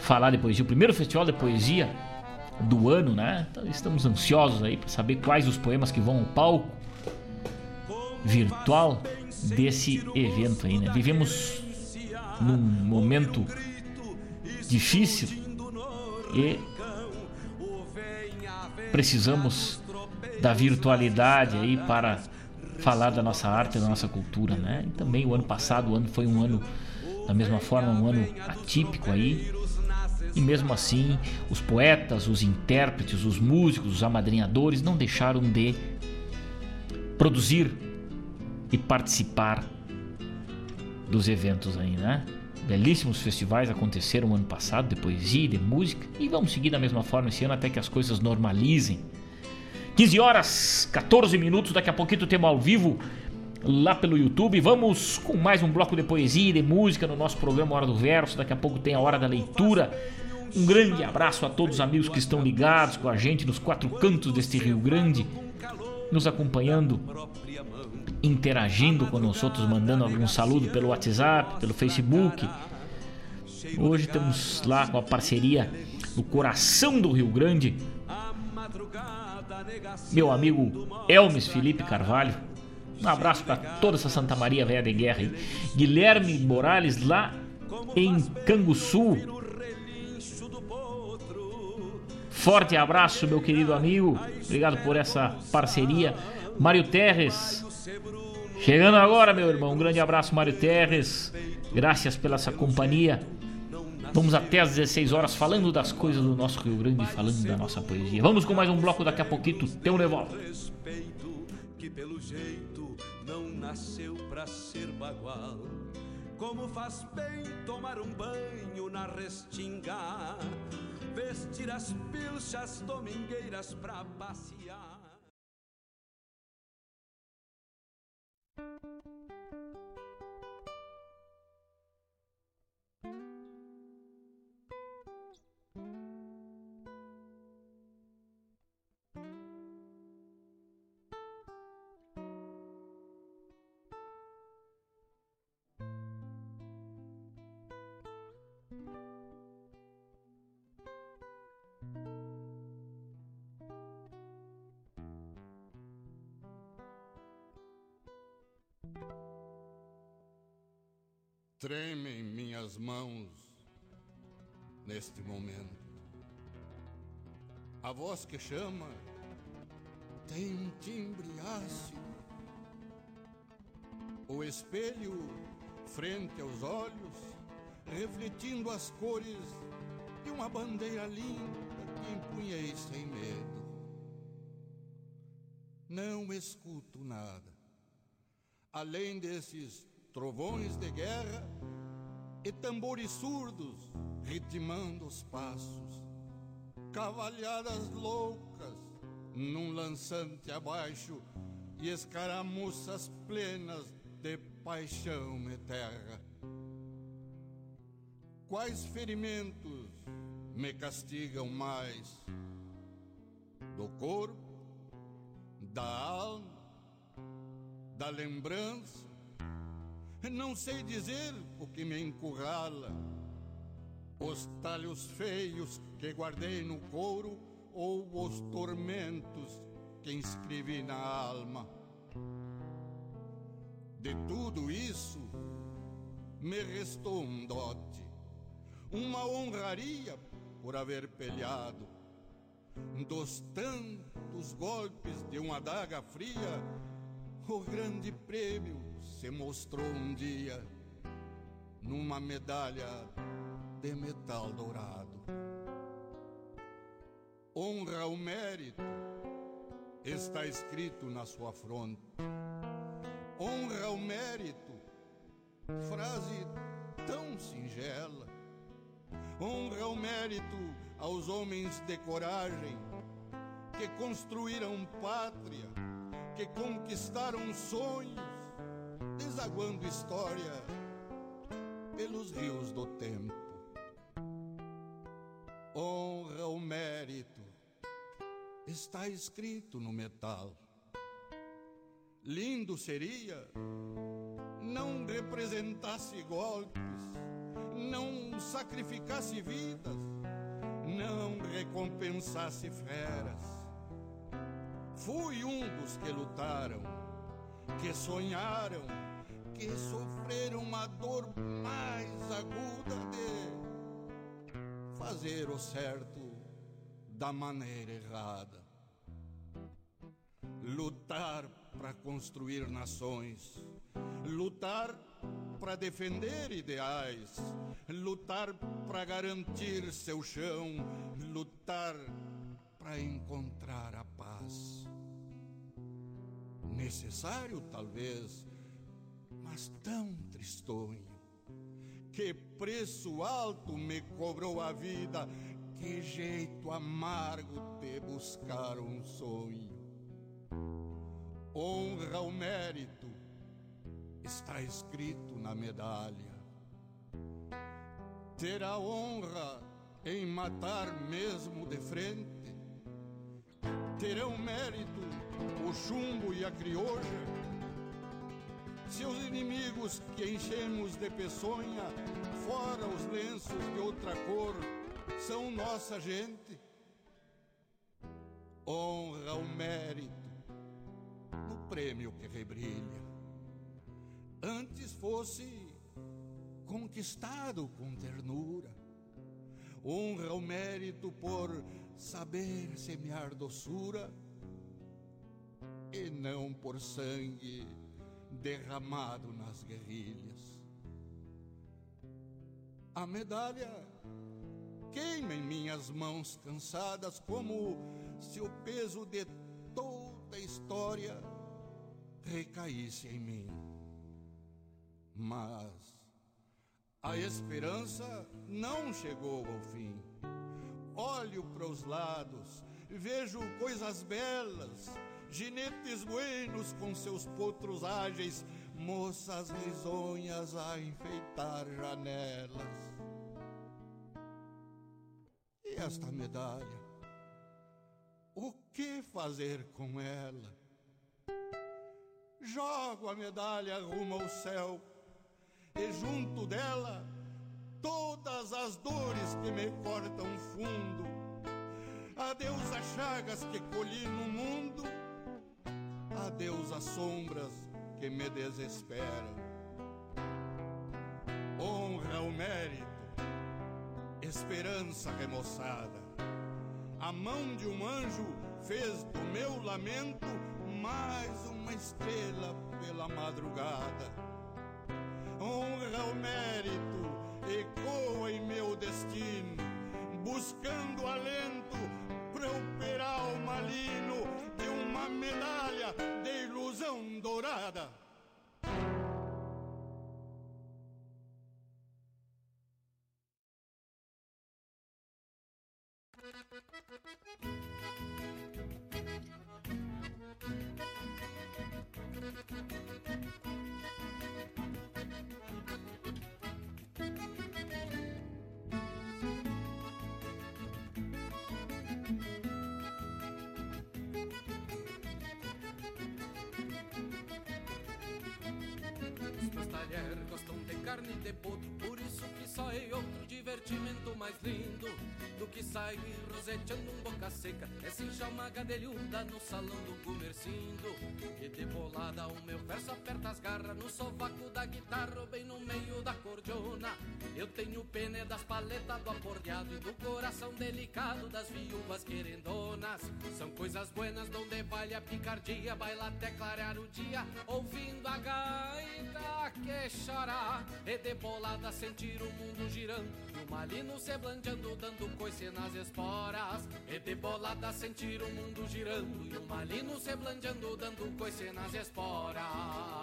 Speaker 3: falar de poesia. O primeiro festival de poesia do ano, né? Então, estamos ansiosos aí para saber quais os poemas que vão ao palco virtual desse evento aí, né? Vivemos num momento difícil e precisamos da virtualidade aí para falar da nossa arte, da nossa cultura, né? E também o ano passado, o ano foi um ano da mesma forma um ano atípico aí. E mesmo assim, os poetas, os intérpretes, os músicos, os amadrinhadores não deixaram de produzir e participar dos eventos aí, né? Belíssimos festivais aconteceram ano passado de poesia e de música e vamos seguir da mesma forma esse ano até que as coisas normalizem. 15 horas, 14 minutos, daqui a pouquinho temos ao vivo lá pelo YouTube. Vamos com mais um bloco de poesia e de música no nosso programa Hora do Verso. Daqui a pouco tem a Hora da Leitura. Um grande abraço a todos os amigos que estão ligados com a gente nos quatro cantos deste Rio Grande, nos acompanhando interagindo outros, mandando algum saludo pelo WhatsApp, pelo Facebook. Hoje estamos lá com a parceria do coração do Rio Grande, meu amigo Elmes Felipe Carvalho. Um abraço para toda essa Santa Maria Velha de Guerra. Guilherme Morales lá em Canguçu. Forte abraço, meu querido amigo. Obrigado por essa parceria. Mário Terres, Chegando agora, meu irmão. Um grande abraço, Mário Terres. Graças pela essa companhia. Vamos até às 16 horas falando das coisas do nosso Rio Grande, falando da nossa poesia. Vamos com mais um bloco daqui a pouquinho. Teu Revolver.
Speaker 2: que pelo jeito não nasceu pra ser bagual. Como faz bem tomar um banho na restinga, vestir as pilchas domingueiras pra passear. Thank you.
Speaker 16: Tremem minhas mãos neste momento. A voz que chama tem um timbre ácido. O espelho frente aos olhos, refletindo as cores de uma bandeira linda que empunhei sem medo. Não escuto nada, além desses trovões de guerra e tambores surdos ritmando os passos, cavalhadas loucas num lançante abaixo e escaramuças plenas de paixão e terra. Quais ferimentos me castigam mais? Do corpo, da alma, da lembrança? Não sei dizer o que me encurrala. Os talhos feios que guardei no couro ou os tormentos que inscrevi na alma. De tudo isso, me restou um dote, uma honraria por haver pelhado. Dos tantos golpes de uma adaga fria, o grande prêmio se mostrou um dia numa medalha de metal dourado. Honra ao mérito está escrito na sua fronte. Honra ao mérito, frase tão singela. Honra ao mérito aos homens de coragem que construíram pátria, que conquistaram sonhos, desaguando história pelos rios do tempo honra ao mérito, está escrito no metal. Lindo seria não representasse golpes, não sacrificasse vidas, não recompensasse feras. Fui um dos que lutaram, que sonharam, que sofreram a dor mais aguda de fazer o certo da maneira errada. Lutar para construir nações, lutar para defender ideais, lutar para garantir seu chão, lutar para encontrar a paz. Necessário, talvez, mas tão tristonho que preço alto me cobrou a vida, que jeito amargo de buscar um sonho. Honra ao mérito, está escrito na medalha. Ter a honra em matar mesmo de frente, terão mérito o chumbo e a crioja seus inimigos que enchemos de peçonha, fora os lenços de outra cor, são nossa gente. Honra o mérito no prêmio que rebrilha. Antes fosse conquistado com ternura. Honra o mérito por saber semear doçura e não por sangue derramado nas guerrilhas. A medalha queima em minhas mãos cansadas, como se o peso de toda a história recaísse em mim. Mas a esperança não chegou ao fim. Olho para os lados, vejo coisas belas jinetes buenos com seus potros ágeis, moças risonhas a enfeitar janelas. E esta medalha, o que fazer com ela? Jogo a medalha rumo ao céu e junto dela todas as dores que me cortam fundo. Adeus as chagas que colhi no mundo Adeus às sombras que me desesperam. honra o mérito, esperança remoçada. A mão de um anjo fez do meu lamento mais uma estrela pela madrugada. Honra o mérito, ecoa em meu destino, buscando alento para o malino de uma medalha de ilusão dourada.
Speaker 17: Carne de potro Por isso que sai outro divertimento mais lindo Do que sair roseteando um boca seca. É cinchar uma gadelhuda no salão do comercindo. E de bolada o meu verso aperta as garras No sovaco da guitarra bem no meio da cordiona. Eu tenho pena das paletas do acordeado E do coração delicado das viúvas querendonas. São coisas buenas donde vale a picardia Baila até clarear o dia Ouvindo a gaita que chora. E de bolada sentir o mundo girando E o malino se blandeando dando coice nas esporas. E de bolada sentir o mundo girando. E o malino se blandeando dando coice nas esporas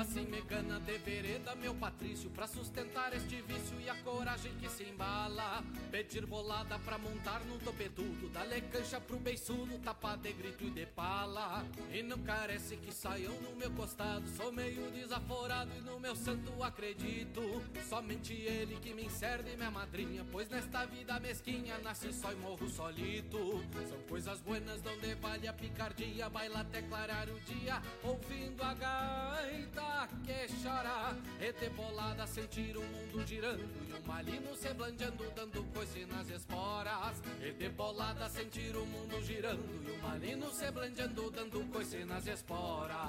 Speaker 17: Assim me gana de vereda, meu Patrício, pra sustentar este vício e a coragem que se embala. Pedir bolada pra montar num topetudo, dá-lhe cancha pro beiçudo, tapa de grito e de pala. E não carece que saiam no meu costado, sou meio desaforado e no meu santo acredito. Somente ele que me encerde minha madrinha, pois nesta vida mesquinha nasci só e morro solito. São coisas buenas donde vale a picardia, baila até clarear o dia, ouvindo a gaita que chora E de bolada sentir o mundo girando E o malino se blandeando dando coice nas esporas. E de bolada sentir o mundo girando E o malino se blandeando dando coice nas esporas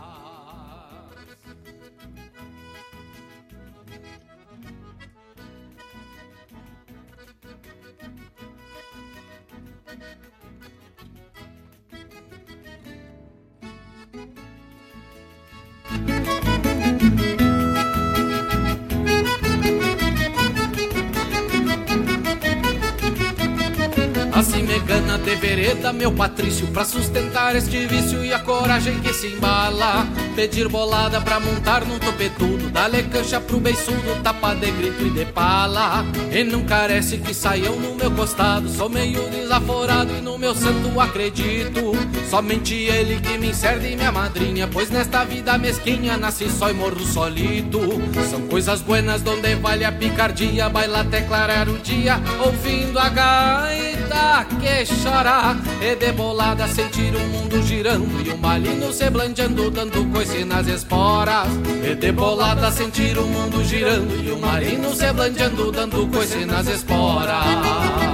Speaker 17: Gana de vereda, meu Patrício, pra sustentar este vício e a coragem que se embala. Pedir bolada pra montar num topetudo, dá-lhe cancha pro beiçudo, tapa de grito e de pala. E não carece que saiam no meu costado, sou meio desaforado e no meu santo acredito. Somente ele que me encerde e minha madrinha, pois nesta vida mesquinha nasci só e morro solito. São coisas buenas donde vale a picardia, baila até clarear o dia, ouvindo a gaita que chora E de sentir o mundo girando E o malino se blandeando dando coice nas esporas. E de sentir o mundo girando E o malino se blandeando dando coice nas esporas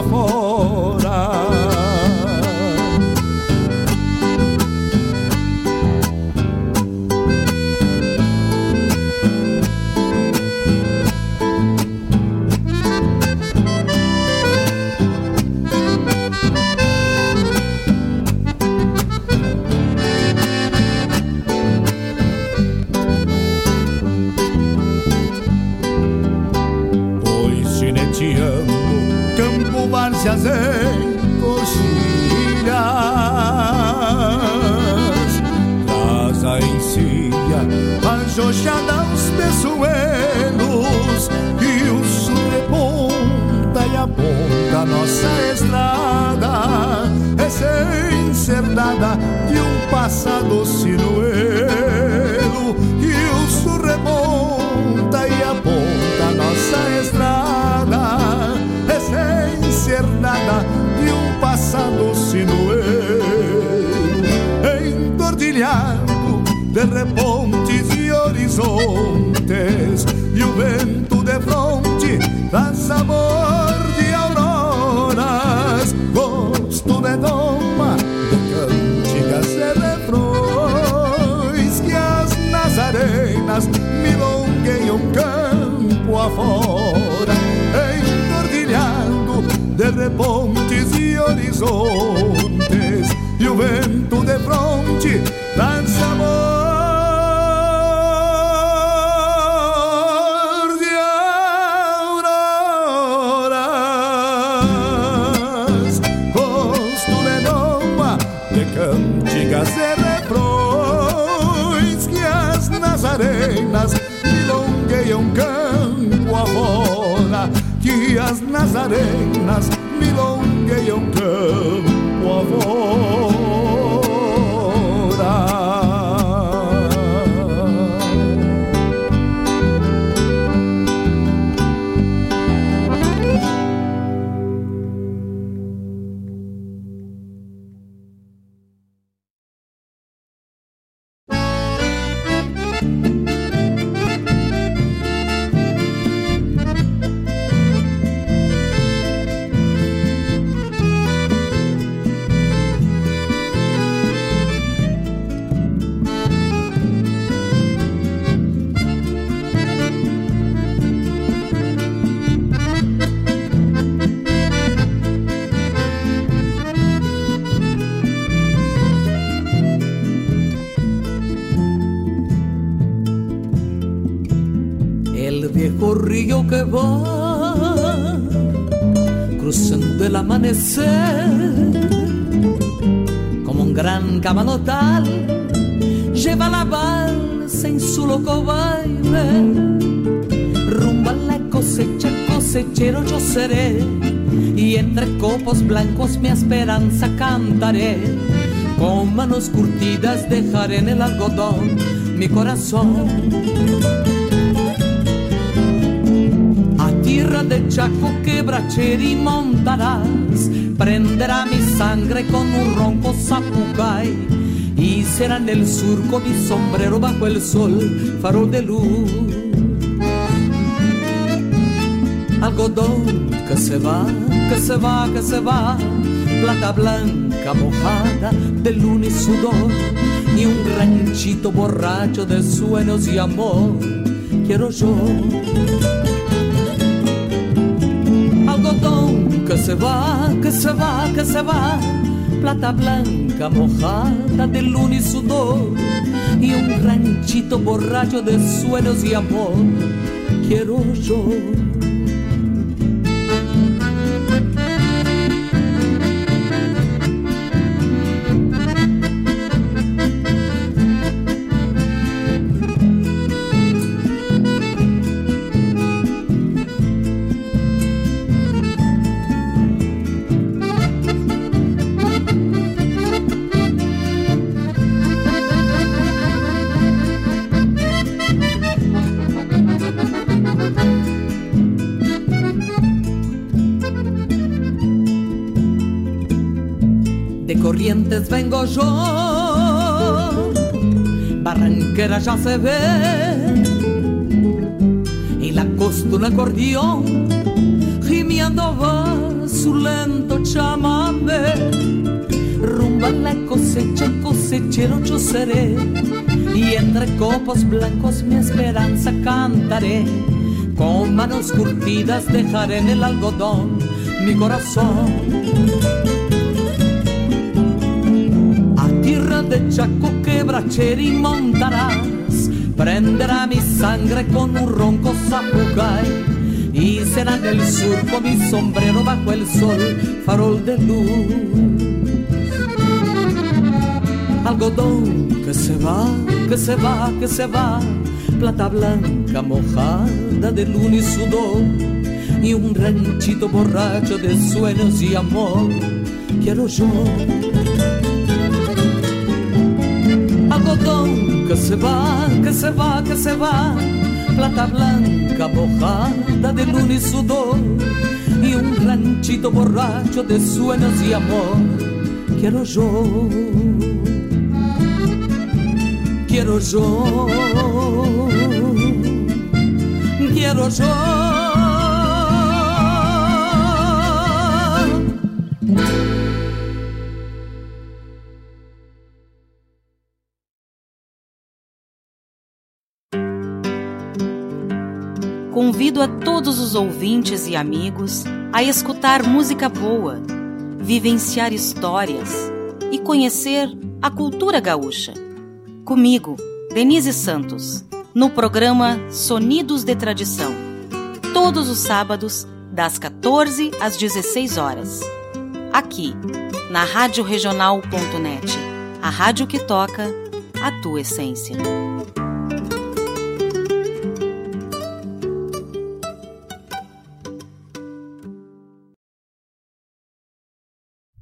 Speaker 13: afora.
Speaker 18: Manos curtidas dejaré en el algodón mi corazón tierra de Chaco quebracheri montarás, prenderá mi sangre con un ronco zapucay y será en el surco mi sombrero bajo el sol, farol de luz. Algodón que se va, que se va, que se va, plata blanca mojada de luna y sudor, y un ranchito borracho de sueños y amor, quiero yo. Algodón que se va, que se va, que se va, plata blanca mojada de luna y sudor, y un ranchito borracho de sueños y amor, quiero yo. Vengo yo, Barranquera ya se ve, y la costa un acordeón, gimiendo va su lento chamamé. Rumba la cosecha, cosechero yo seré, y entre copos blancos mi esperanza cantaré. Con manos curtidas dejaré en el algodón mi corazón de Chaco quebracheri montarás, prenderá mi sangre con un ronco zapucay y será del surco mi sombrero bajo el sol, farol de luz. Algodón que se va, que se va, que se va, plata blanca mojada de luna y sudor, y un ranchito borracho de sueños y amor, quiero yo que se va, que se va, que se va, plata blanca mojada de luna y sudor, y un ranchito borracho de sueños y amor, quiero yo, quiero yo, quiero yo.
Speaker 19: Todos os ouvintes e amigos a escutar música boa, vivenciar histórias e conhecer a cultura gaúcha. Comigo, Denise Santos, no programa Sonidos de Tradição, todos os sábados, das 14 às 16 horas. Aqui, na Rádio Regional.net, a rádio que toca a tua essência.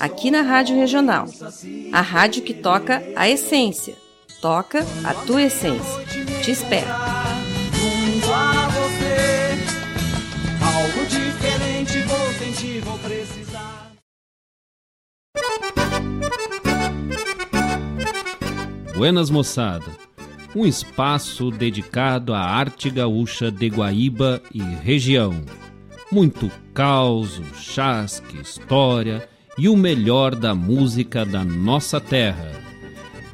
Speaker 20: aqui na Rádio Regional. A rádio que toca a essência. Toca a tua essência. Te espero.
Speaker 4: Buenas moçada, um espaço dedicado à arte gaúcha de Guaíba e região. Muito caos, chasque, história e o melhor da música da nossa terra.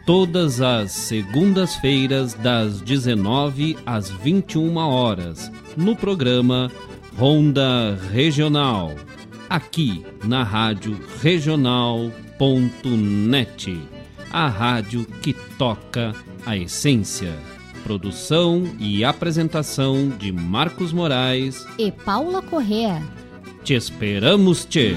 Speaker 4: Todas as segundas-feiras, das 19 às 21 horas, no programa Ronda Regional, aqui na Rádio Regional.net, a rádio que toca a essência. Produção e apresentação de Marcos Moraes
Speaker 21: e Paula Correa.
Speaker 4: Te esperamos, Tchê!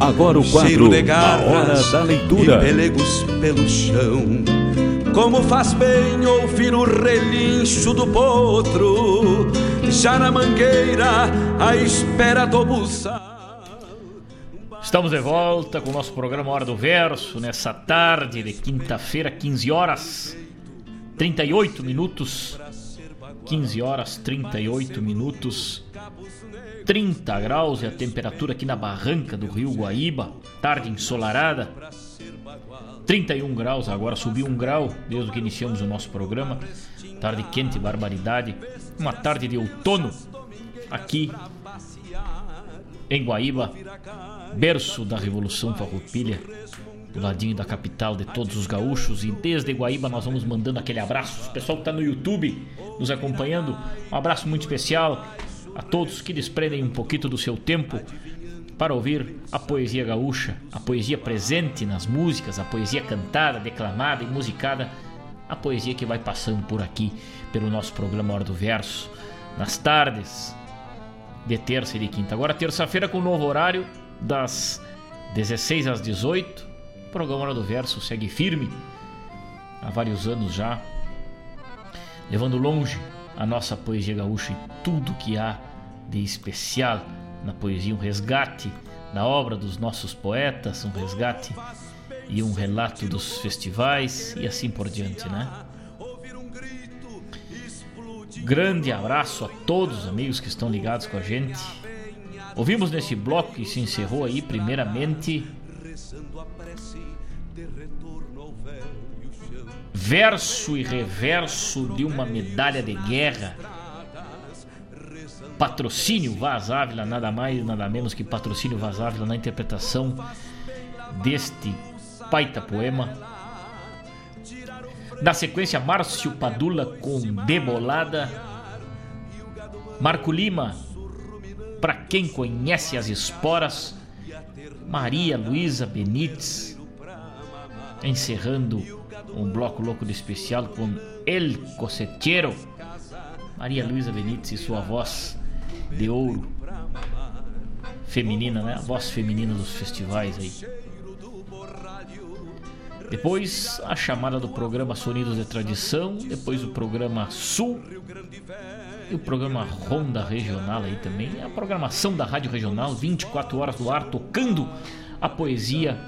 Speaker 1: Agora o quadro
Speaker 2: de garras
Speaker 1: A Hora da Leitura.
Speaker 2: E pelegos pelo chão. Como faz bem ouvir o relincho do potro, já na mangueira, à espera do buçal.
Speaker 3: Estamos de volta com o nosso programa Hora do Verso, nessa tarde de quinta-feira, 15 horas 38 minutos. 15 horas 38 minutos. 30 graus é a temperatura aqui na barranca do Rio Guaíba, tarde ensolarada. 31 graus agora, subiu um grau desde que iniciamos o nosso programa. Tarde quente, barbaridade. Uma tarde de outono aqui em Guaíba, berço da Revolução Farroupilha, do ladinho da capital de todos os gaúchos. E desde Guaíba nós vamos mandando aquele abraço. O pessoal que está no YouTube nos acompanhando, um abraço muito especial a todos que desprendem um pouquinho do seu tempo para ouvir a poesia gaúcha, a poesia presente nas músicas, a poesia cantada, declamada e musicada, a poesia que vai passando por aqui pelo nosso programa Hora do Verso, nas tardes de terça e de quinta. Agora terça-feira com o novo horário das 16 às 18. O programa Hora do Verso segue firme há vários anos já, levando longe a nossa poesia gaúcha e tudo que há de especial na poesia, um resgate da obra dos nossos poetas, um resgate e um relato dos festivais e assim por diante, né? Grande abraço a todos os amigos que estão ligados com a gente. Ouvimos nesse bloco que se encerrou aí, primeiramente, verso e reverso de uma medalha de guerra. Patrocínio Vaz Ávila, nada mais, nada menos que patrocínio Vaz Ávila na interpretação deste baita poema. Na sequência, Márcio Padula com Debolada. Marco Lima, para quem conhece as esporas. Maria Luísa Benites, encerrando um bloco louco de especial com El Cosechero. Maria Luísa Benites e sua voz de ouro feminina, né? A voz feminina dos festivais aí. Depois a chamada do programa Sonidos de Tradição, depois o programa Sul e o programa Ronda Regional aí também. A programação da Rádio Regional, 24 horas do ar, tocando a poesia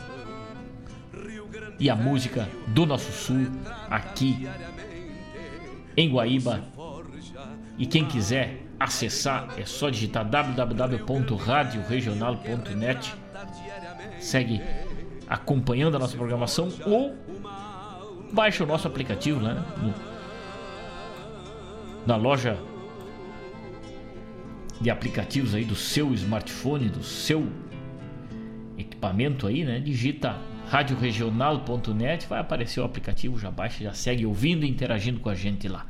Speaker 3: e a música do nosso sul aqui em Guaíba. E quem quiser acessar é só digitar www.radioregional.net. Segue acompanhando a nossa programação ou baixa o nosso aplicativo né, no, na loja de aplicativos aí do seu smartphone, do seu equipamento aí, né? Digita radioregional.net, vai aparecer o aplicativo, já baixa, já segue ouvindo e interagindo com a gente lá.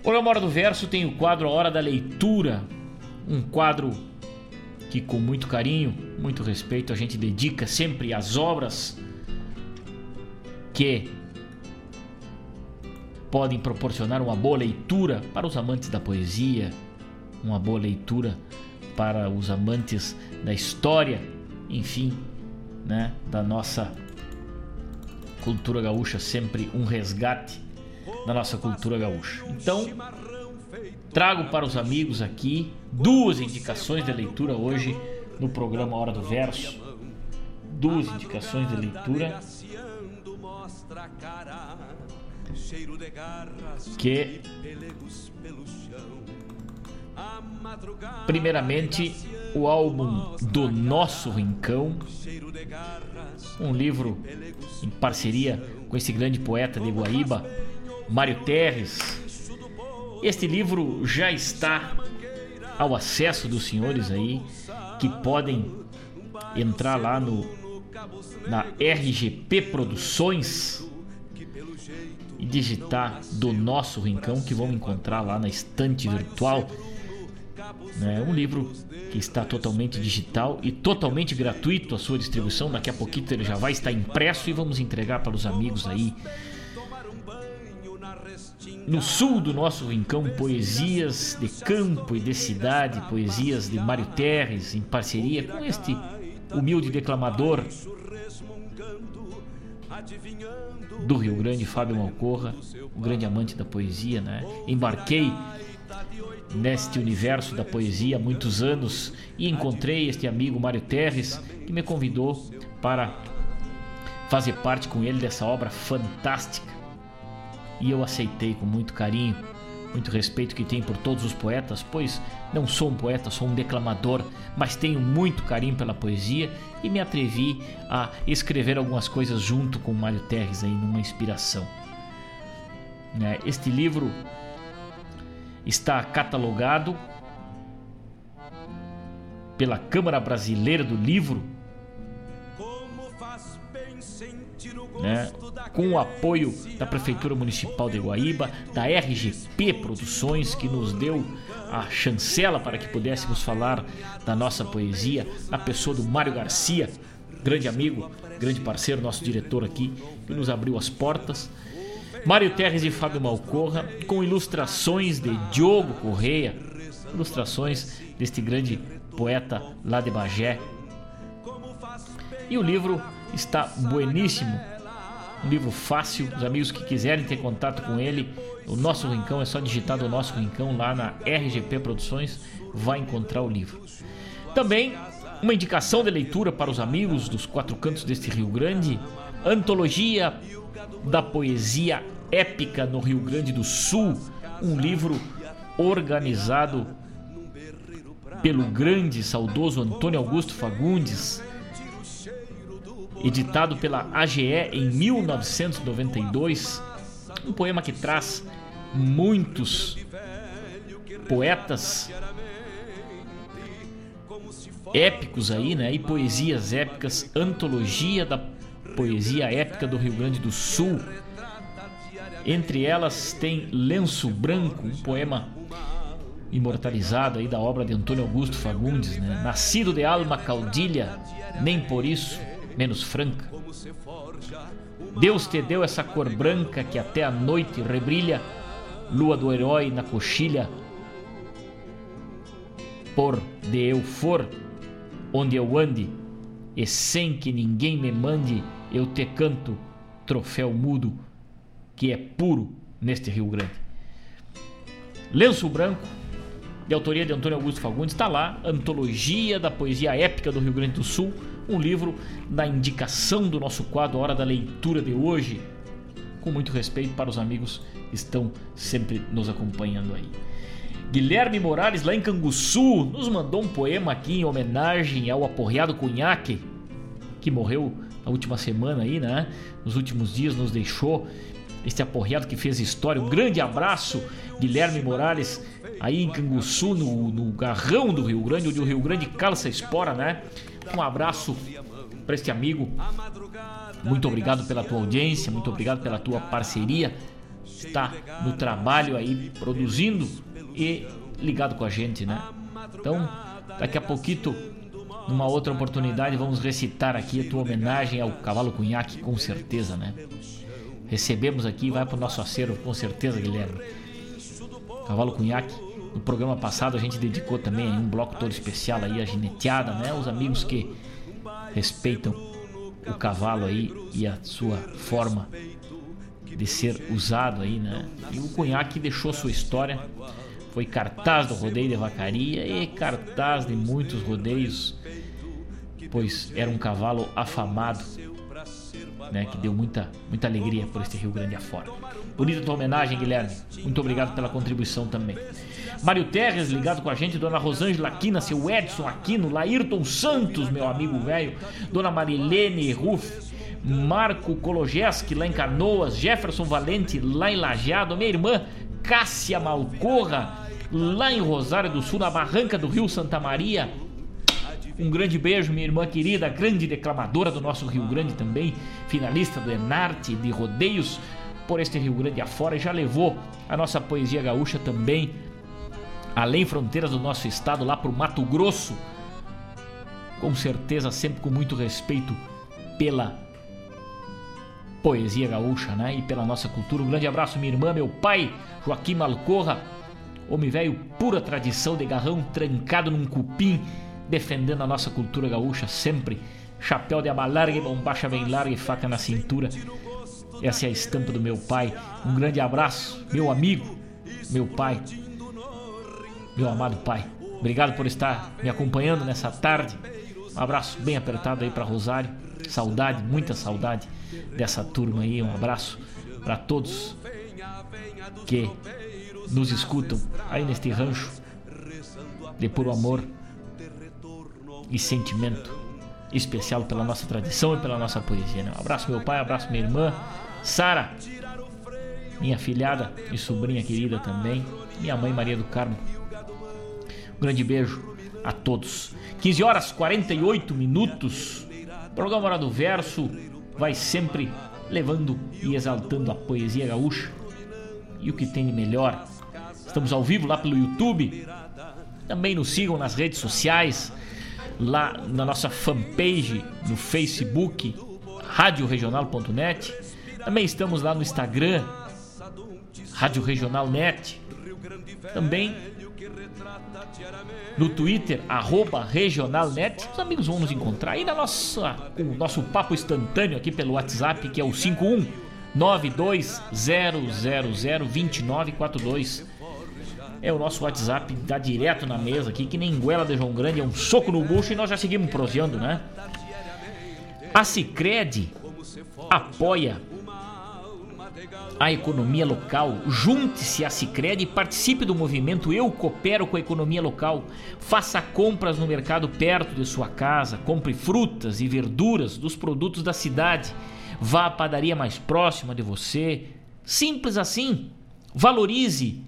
Speaker 3: O programa Hora do Verso tem o quadro A Hora da Leitura, um quadro que com muito carinho, muito respeito a gente dedica sempre às obras que podem proporcionar uma boa leitura para os amantes da poesia, uma boa leitura para os amantes da história, enfim, né, da nossa cultura gaúcha, sempre um resgate da nossa cultura gaúcha. Então, trago para os amigos aqui duas indicações de leitura hoje no programa Hora do Verso. Duas indicações de leitura que primeiramente o álbum do Nosso Rincão, um livro em parceria com esse grande poeta de Guaíba, Mário Terres. Este livro já está ao acesso dos senhores aí que podem entrar lá no na RGP Produções e digitar do nosso rincão que vão encontrar lá na estante virtual. É um livro que está totalmente digital e totalmente gratuito a sua distribuição. Daqui a pouquinho ele já vai estar impresso e vamos entregar para os amigos aí. No sul do nosso rincão, poesias de campo e de cidade, poesias de Mário Terres, em parceria com este humilde declamador do Rio Grande, Fábio Malcorra, um grande amante da poesia, né? Embarquei neste universo da poesia há muitos anos e encontrei este amigo Mário Terres que me convidou para fazer parte com ele dessa obra fantástica. E eu aceitei com muito carinho muito respeito que tenho por todos os poetas, pois não sou um poeta, sou um declamador, mas tenho muito carinho pela poesia e me atrevi a escrever algumas coisas junto com Mário Terres aí numa inspiração. Né, este livro está catalogado pela Câmara Brasileira do Livro né, com o apoio da Prefeitura Municipal de Guaíba, da RGP Produções, que nos deu a chancela para que pudéssemos falar da nossa poesia, na pessoa do Mário Garcia, grande amigo, grande parceiro, nosso diretor aqui, que nos abriu as portas. Mário Terres e Fábio Malcorra, com ilustrações de Diogo Correia, ilustrações deste grande poeta lá de Bagé. E o livro está bueníssimo, um livro fácil. Os amigos que quiserem ter contato com ele, o nosso Rincão é só digitar do nosso Rincão lá na RGP Produções, vai encontrar o livro. Também uma indicação de leitura para os amigos dos quatro cantos deste Rio Grande, Antologia da Poesia Épica no Rio Grande do Sul, um livro organizado pelo grande saudoso Antônio Augusto Fagundes, editado pela AGE em 1992, um poema que traz muitos poetas épicos aí, né? E poesias épicas, antologia da poesia épica do Rio Grande do Sul. Entre elas tem Lenço Branco, um poema imortalizado aí da obra de Antônio Augusto Fagundes, né? Nascido de alma caudilha, nem por isso menos franca. Deus te deu essa cor branca que até a noite rebrilha, lua do herói na coxilha. Por de eu for, onde eu ande, e sem que ninguém me mande, eu te canto, troféu mudo, que é puro neste Rio Grande. Lenço Branco, de autoria de Antônio Augusto Fagundes, está lá, Antologia da Poesia Épica do Rio Grande do Sul, um livro da indicação do nosso quadro Hora da Leitura de hoje, com muito respeito para os amigos que estão sempre nos acompanhando aí. Guilherme Morales, lá em Canguçu, nos mandou um poema aqui em homenagem ao aporreado Cunhaque, que morreu na última semana aí, né? Nos últimos dias nos deixou este aporreado que fez história. Um grande abraço, Guilherme Morales, aí em Canguçu, no, no garrão do Rio Grande, onde o Rio Grande calça espora, né? Um abraço para este amigo. Muito obrigado pela tua audiência, muito obrigado pela tua parceria. Está no trabalho aí, produzindo e ligado com a gente, né? Então, daqui a pouquinho, numa outra oportunidade, vamos recitar aqui a tua homenagem ao Cavalo Cunhaque, com certeza, né? Recebemos aqui, vai para o nosso acervo, com certeza, Guilherme. Cavalo Cunhaque no programa passado a gente dedicou também um bloco todo especial aí a gineteada, né? Os amigos que respeitam o cavalo aí e a sua forma de ser usado aí, né? E o Cunhaque deixou sua história, foi cartaz do rodeio de vacaria e cartaz de muitos rodeios, pois era um cavalo afamado, né? Que deu muita, muita alegria por este Rio Grande afora. Bonita tua homenagem, Guilherme. Muito obrigado pela contribuição também. Mário Terres ligado com a gente, Dona Rosângela Aquina, seu Edson Aquino, Laírton Santos, meu amigo velho, Dona Marilene Ruff, Marco Kologeski lá em Canoas, Jefferson Valente lá em Lajeado, minha irmã Cássia Malcorra lá em Rosário do Sul, na barranca do Rio Santa Maria. Um grande beijo, minha irmã querida, grande declamadora do nosso Rio Grande também, finalista do Enarte de Rodeios por este Rio Grande afora e já levou a nossa poesia gaúcha também além fronteiras do nosso estado, lá para o Mato Grosso. Com certeza, sempre com muito respeito pela poesia gaúcha, né? E pela nossa cultura. Um grande abraço, minha irmã, meu pai, Joaquim Malcorra, homem velho, pura tradição de garrão trancado num cupim, defendendo a nossa cultura gaúcha sempre. Chapéu de aba larga e bombacha bem larga e faca na cintura. Essa é a estampa do meu pai. Um grande abraço, meu amigo, meu pai, meu amado pai. Obrigado por estar me acompanhando nessa tarde. Um abraço bem apertado aí para Rosário. Saudade, muita saudade dessa turma aí. Um abraço para todos que nos escutam aí neste rancho de puro amor e sentimento especial pela nossa tradição e pela nossa poesia. Né? Um abraço meu pai, um abraço minha irmã, Sara, minha filhada e sobrinha querida também, minha mãe Maria do Carmo. Grande beijo a todos. 15 horas 48 minutos. O programa Hora do Verso vai sempre levando e exaltando a poesia gaúcha e o que tem de melhor. Estamos ao vivo lá pelo YouTube. Também nos sigam nas redes sociais, lá na nossa fanpage no Facebook, radioregional.net. Também estamos lá no Instagram, Rádio Regional Net. Também no Twitter, arroba regionalnet. Os amigos vão nos encontrar. E na nossa, o nosso papo instantâneo aqui pelo WhatsApp, que é o 51 920002942. É o nosso WhatsApp, dá direto na mesa aqui, que nem goela de João Grande, é um soco no bucho e nós já seguimos proseando, né? A Cicred apoia a economia local. Junte-se à Sicredi e participe do movimento Eu Coopero com a Economia Local. Faça compras no mercado perto de sua casa, compre frutas e verduras dos produtos da cidade. Vá à padaria mais próxima de você. Simples assim. Valorize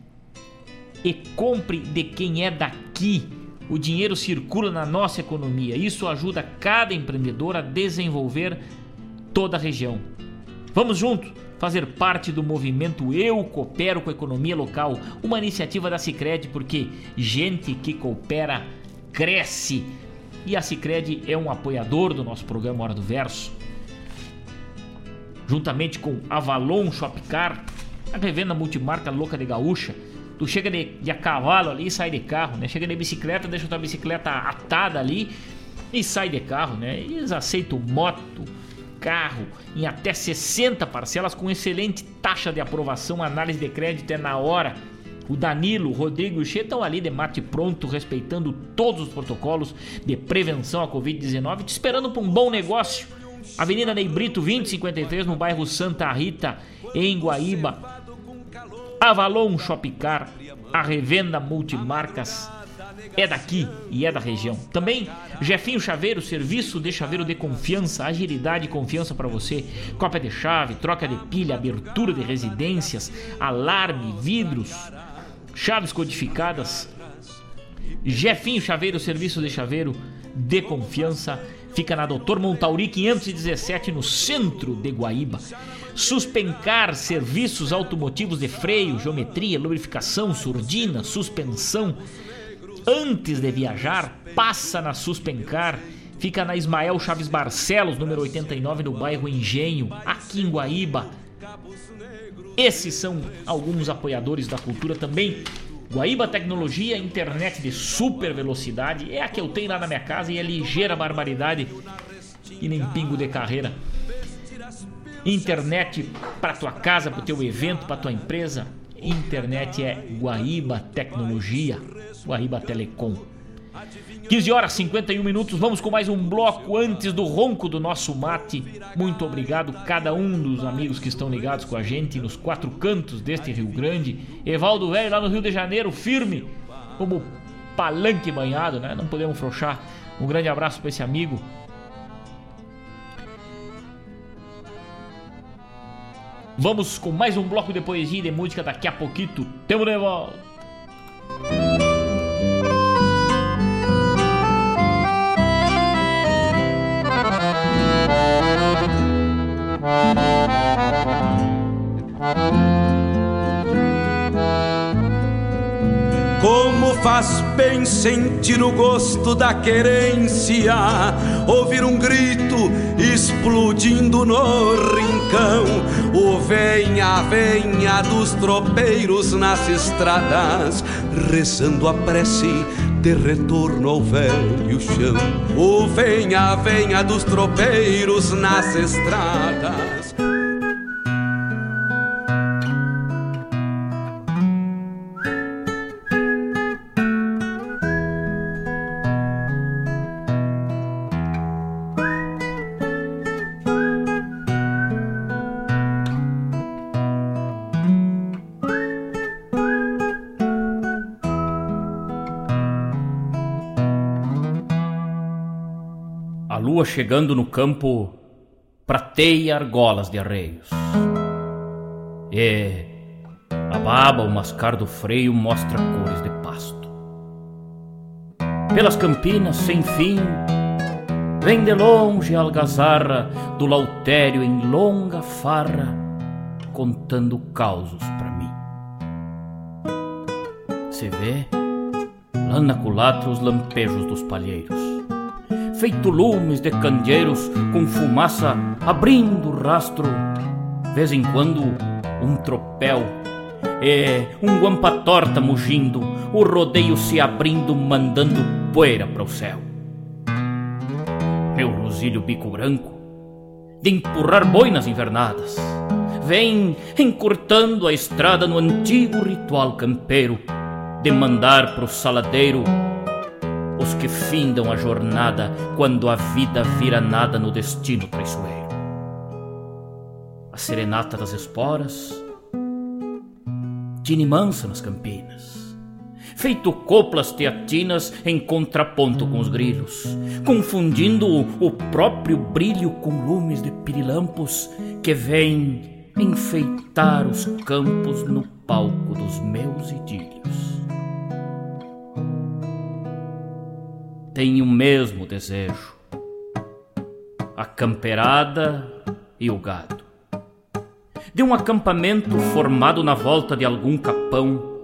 Speaker 3: e compre de quem é daqui. O dinheiro circula na nossa economia. Isso ajuda cada empreendedor a desenvolver toda a região. Vamos juntos fazer parte do movimento Eu Coopero com a Economia Local, uma iniciativa da Cicred, porque gente que coopera cresce. E a Cicred é um apoiador do nosso programa Hora do Verso. Juntamente com Avalon Shopcar, a revenda multimarca louca de gaúcha. Tu chega de, de a cavalo ali e sai de carro, né? Chega de bicicleta, deixa tua bicicleta atada ali e sai de carro, né? Eles aceitam moto, carro em até 60 parcelas com excelente taxa de aprovação, análise de crédito é na hora. O Danilo, o Rodrigo e o Che estão ali de mate pronto, respeitando todos os protocolos de prevenção à Covid-19, te esperando para um bom negócio. Avenida Ney Brito 2053, no bairro Santa Rita, em Guaíba. Avalon Shopcar, a revenda multimarcas é daqui e é da região. Também Jefinho Chaveiro, serviço de chaveiro de confiança, agilidade e confiança para você. Cópia de chave, troca de pilha, abertura de residências, alarme, vidros, chaves codificadas. Jefinho Chaveiro, serviço de chaveiro de confiança. Fica na Doutor Montauri 517, no centro de Guaíba. Suspencar serviços automotivos de freio, geometria, lubrificação, surdina, suspensão, antes de viajar, passa na Suspencar. Fica na Ismael Chaves Barcelos, número 89, no bairro Engenho, aqui em Guaíba. Esses são alguns apoiadores da cultura também. Guaíba Tecnologia, internet de super velocidade. É a que eu tenho lá na minha casa e é ligeira barbaridade e nem pingo de carreira. Internet para tua casa, para teu evento, para tua empresa. Internet é Guaíba Tecnologia. Guaíba Telecom. 15 horas 51 minutos, vamos com mais um bloco antes do ronco do nosso mate. Muito obrigado cada um dos amigos que estão ligados com a gente nos quatro cantos deste Rio Grande. Evaldo Velho lá no Rio de Janeiro, firme como palanque banhado, né? Não podemos frouxar. Um grande abraço para esse amigo. Vamos com mais um bloco de poesia e de música daqui a pouquinho. Temos de volta.
Speaker 2: Faz bem sentir o gosto da querência, ouvir um grito explodindo no rincão. O venha, venha dos tropeiros nas estradas, rezando a prece de retorno ao velho chão. O venha, venha dos tropeiros nas estradas.
Speaker 22: Chegando no campo prateia argolas de arreios. E a baba, o mascar do freio, mostra cores de pasto. Pelas campinas sem fim, vem de longe a algazarra do lautério em longa farra, contando causos para mim. Se vê lá na culatra os lampejos dos palheiros feito lumes de candeeiros com fumaça abrindo rastro. Vez em quando um tropel e um guampa torta mugindo, o rodeio se abrindo, mandando poeira para o céu. Meu rosilho bico branco, de empurrar boinas invernadas, vem encurtando a estrada no antigo ritual campeiro, de mandar pro saladeiro os que findam a jornada quando a vida vira nada no destino traiçoeiro. A serenata das esporas, tine mansa nas campinas, feito coplas teatinas em contraponto com os grilos, confundindo o próprio brilho com lumes de pirilampos que vêm enfeitar os campos no palco dos meus idílios. Têm o mesmo desejo: a camperada e o gado. De um acampamento formado na volta de algum capão,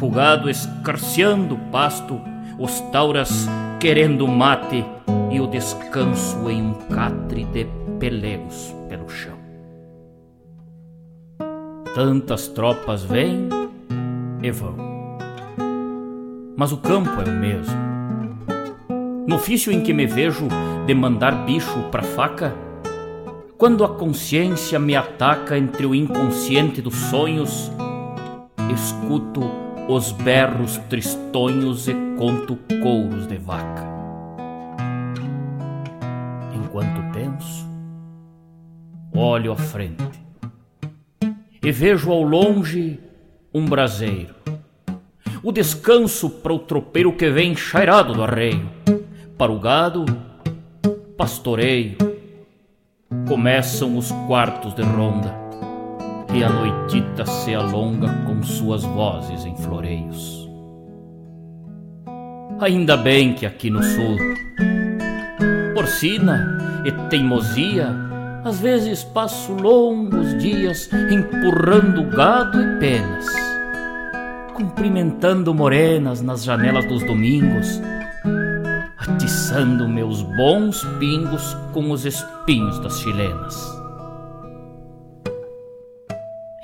Speaker 22: o gado escarceando o pasto, os tauras querendo mate e o descanso em um catre de pelegos pelo chão. Tantas tropas vêm e vão, mas o campo é o mesmo no ofício em que me vejo de mandar bicho pra faca, quando a consciência me ataca entre o inconsciente dos sonhos, escuto os berros tristonhos e conto couros de vaca. Enquanto penso, olho à frente e vejo ao longe um braseiro, o descanso para o tropeiro que vem chairado do arreio para o gado, pastoreio. Começam os quartos de ronda e a noitita se alonga com suas vozes em floreios. Ainda bem que aqui no sul, porcina e teimosia, às vezes passo longos dias empurrando gado e penas, cumprimentando morenas nas janelas dos domingos atiçando meus bons pingos com os espinhos das chilenas.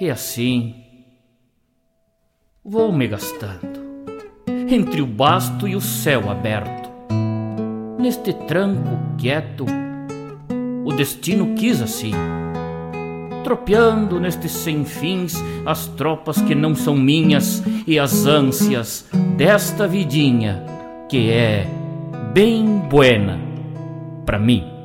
Speaker 22: E assim vou me gastando entre o basto e o céu aberto. Neste tranco quieto, o destino quis assim, tropeando nestes sem fins as tropas que não são minhas e as ânsias desta vidinha que é bem buena para mim.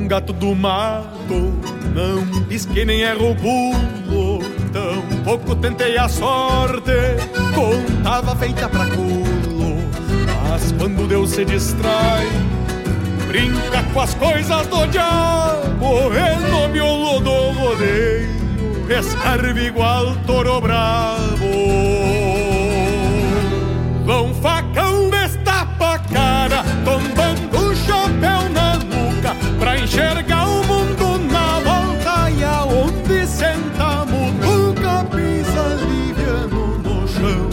Speaker 23: Facão
Speaker 24: gato do mato Não pisque nem erra o pulo Tão pouco tentei a sorte Contava feita pra culo Mas quando Deus se distrai Brinca com as coisas do diabo E no miolo do rodeio Escarve igual toro bravo enxergar o mundo na volta E aonde senta mutuca Pisa liviano no chão.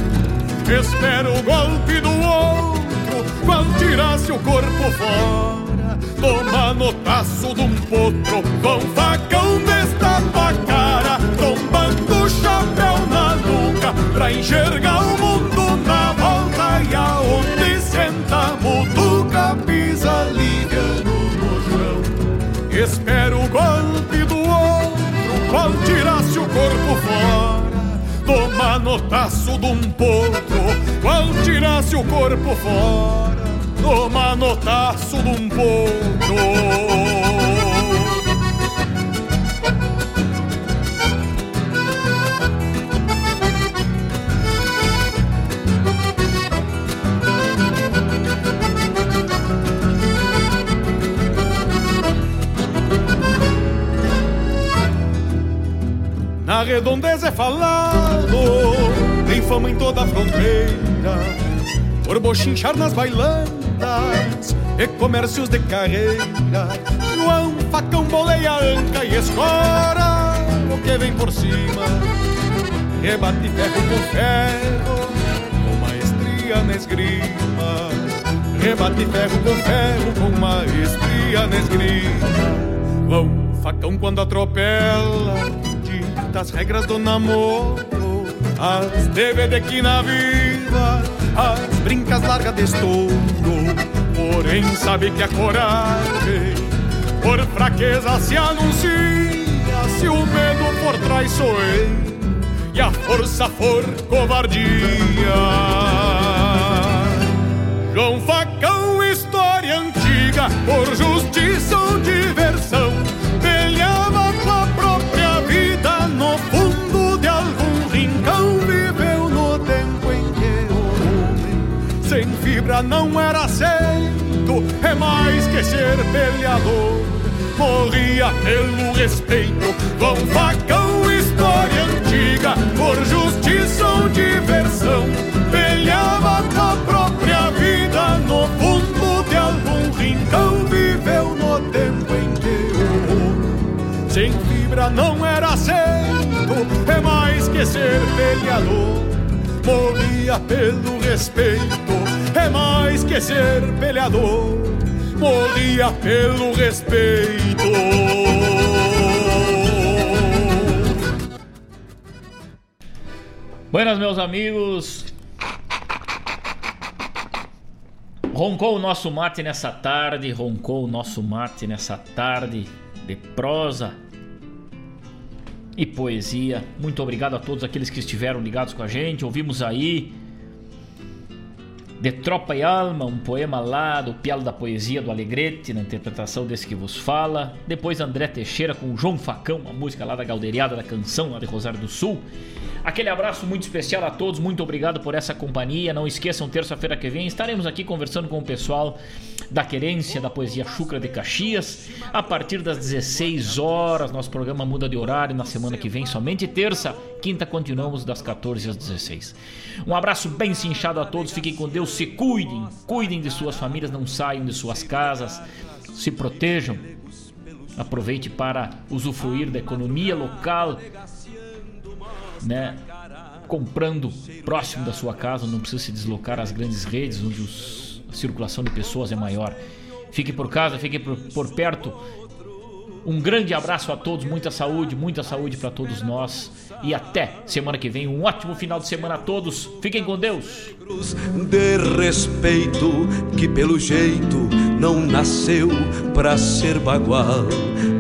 Speaker 24: Espera o golpe do outro Quando tirasse o corpo fora Toma no taço de um potro Com facão destapa a cara Tombando o chapéu na nuca Pra enxergar o mundo corpo fora Toma no taço de um potro. Qual tirasse o corpo fora Toma notaço de um potro Redondeza é falado, tem fama em toda a fronteira, por bochinchar nas bailantas e comércios de carreira. João, facão, boleia, anca e escora, o que vem por cima, rebate ferro com ferro, com maestria na esgrima. Rebate ferro com ferro, com maestria na esgrima. João, facão quando atropela, dita as regras do namoro, as DVD que na viva, as brincas largas de estouro. Porém sabe que a coragem por fraqueza se anuncia, se o medo for traiçoeiro e a força for covardia. João Facão, história antiga, por justiça ou diversão, fibra não era aceito, é mais que ser peleador. Morria pelo respeito, João Facão, história antiga, por justiça ou diversão, peleava com a própria vida no fundo de algum rincão. Viveu no tempo em que o sem fibra não era aceito, é mais que ser peleador. Morria pelo respeito, é mais que ser peleador. Morria pelo respeito.
Speaker 3: Buenas, meus amigos. Roncou o nosso mate nessa tarde, roncou o nosso mate nessa tarde de prosa e poesia. Muito obrigado a todos aqueles que estiveram ligados com a gente. Ouvimos aí De Tropa e Alma, um poema lá do Pialo da Poesia do Alegrete, na interpretação desse que vos fala. Depois André Teixeira com João Facão, uma música lá da Galdeiriada da Canção, lá de Rosário do Sul. Aquele abraço muito especial a todos, muito obrigado por essa companhia. Não esqueçam, terça-feira que vem estaremos aqui conversando com o pessoal da Querência, da Poesia Chucra de Caxias, a partir das 16 horas. Nosso programa muda de horário na semana que vem, somente terça. Quinta continuamos das 14 às 16. Um abraço bem cinchado a todos, fiquem com Deus, se cuidem, cuidem de suas famílias, não saiam de suas casas, se protejam. Aproveite para usufruir da economia local, né? Comprando próximo da sua casa, não precisa se deslocar às grandes redes onde os, a circulação de pessoas é maior. Fique por casa, fique por, por perto. Um grande abraço a todos, muita saúde, muita saúde para todos nós e até semana que vem. Um ótimo final de semana a todos. Fiquem com Deus.
Speaker 2: de respeito que pelo jeito não nasceu pra ser bagual.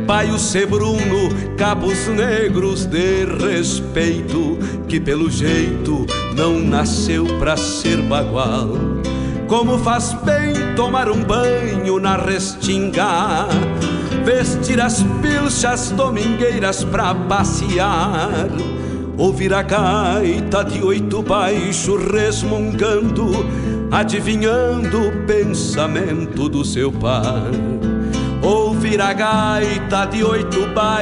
Speaker 2: Paio Sebruno, cabos negros de respeito, que pelo jeito não nasceu pra ser bagual. Como faz bem tomar um banho na restinga, vestir as pilchas domingueiras pra passear, ouvir a gaita de oito baixo resmungando, adivinhando o pensamento do seu pai. Ouvir a gaita de oito baixos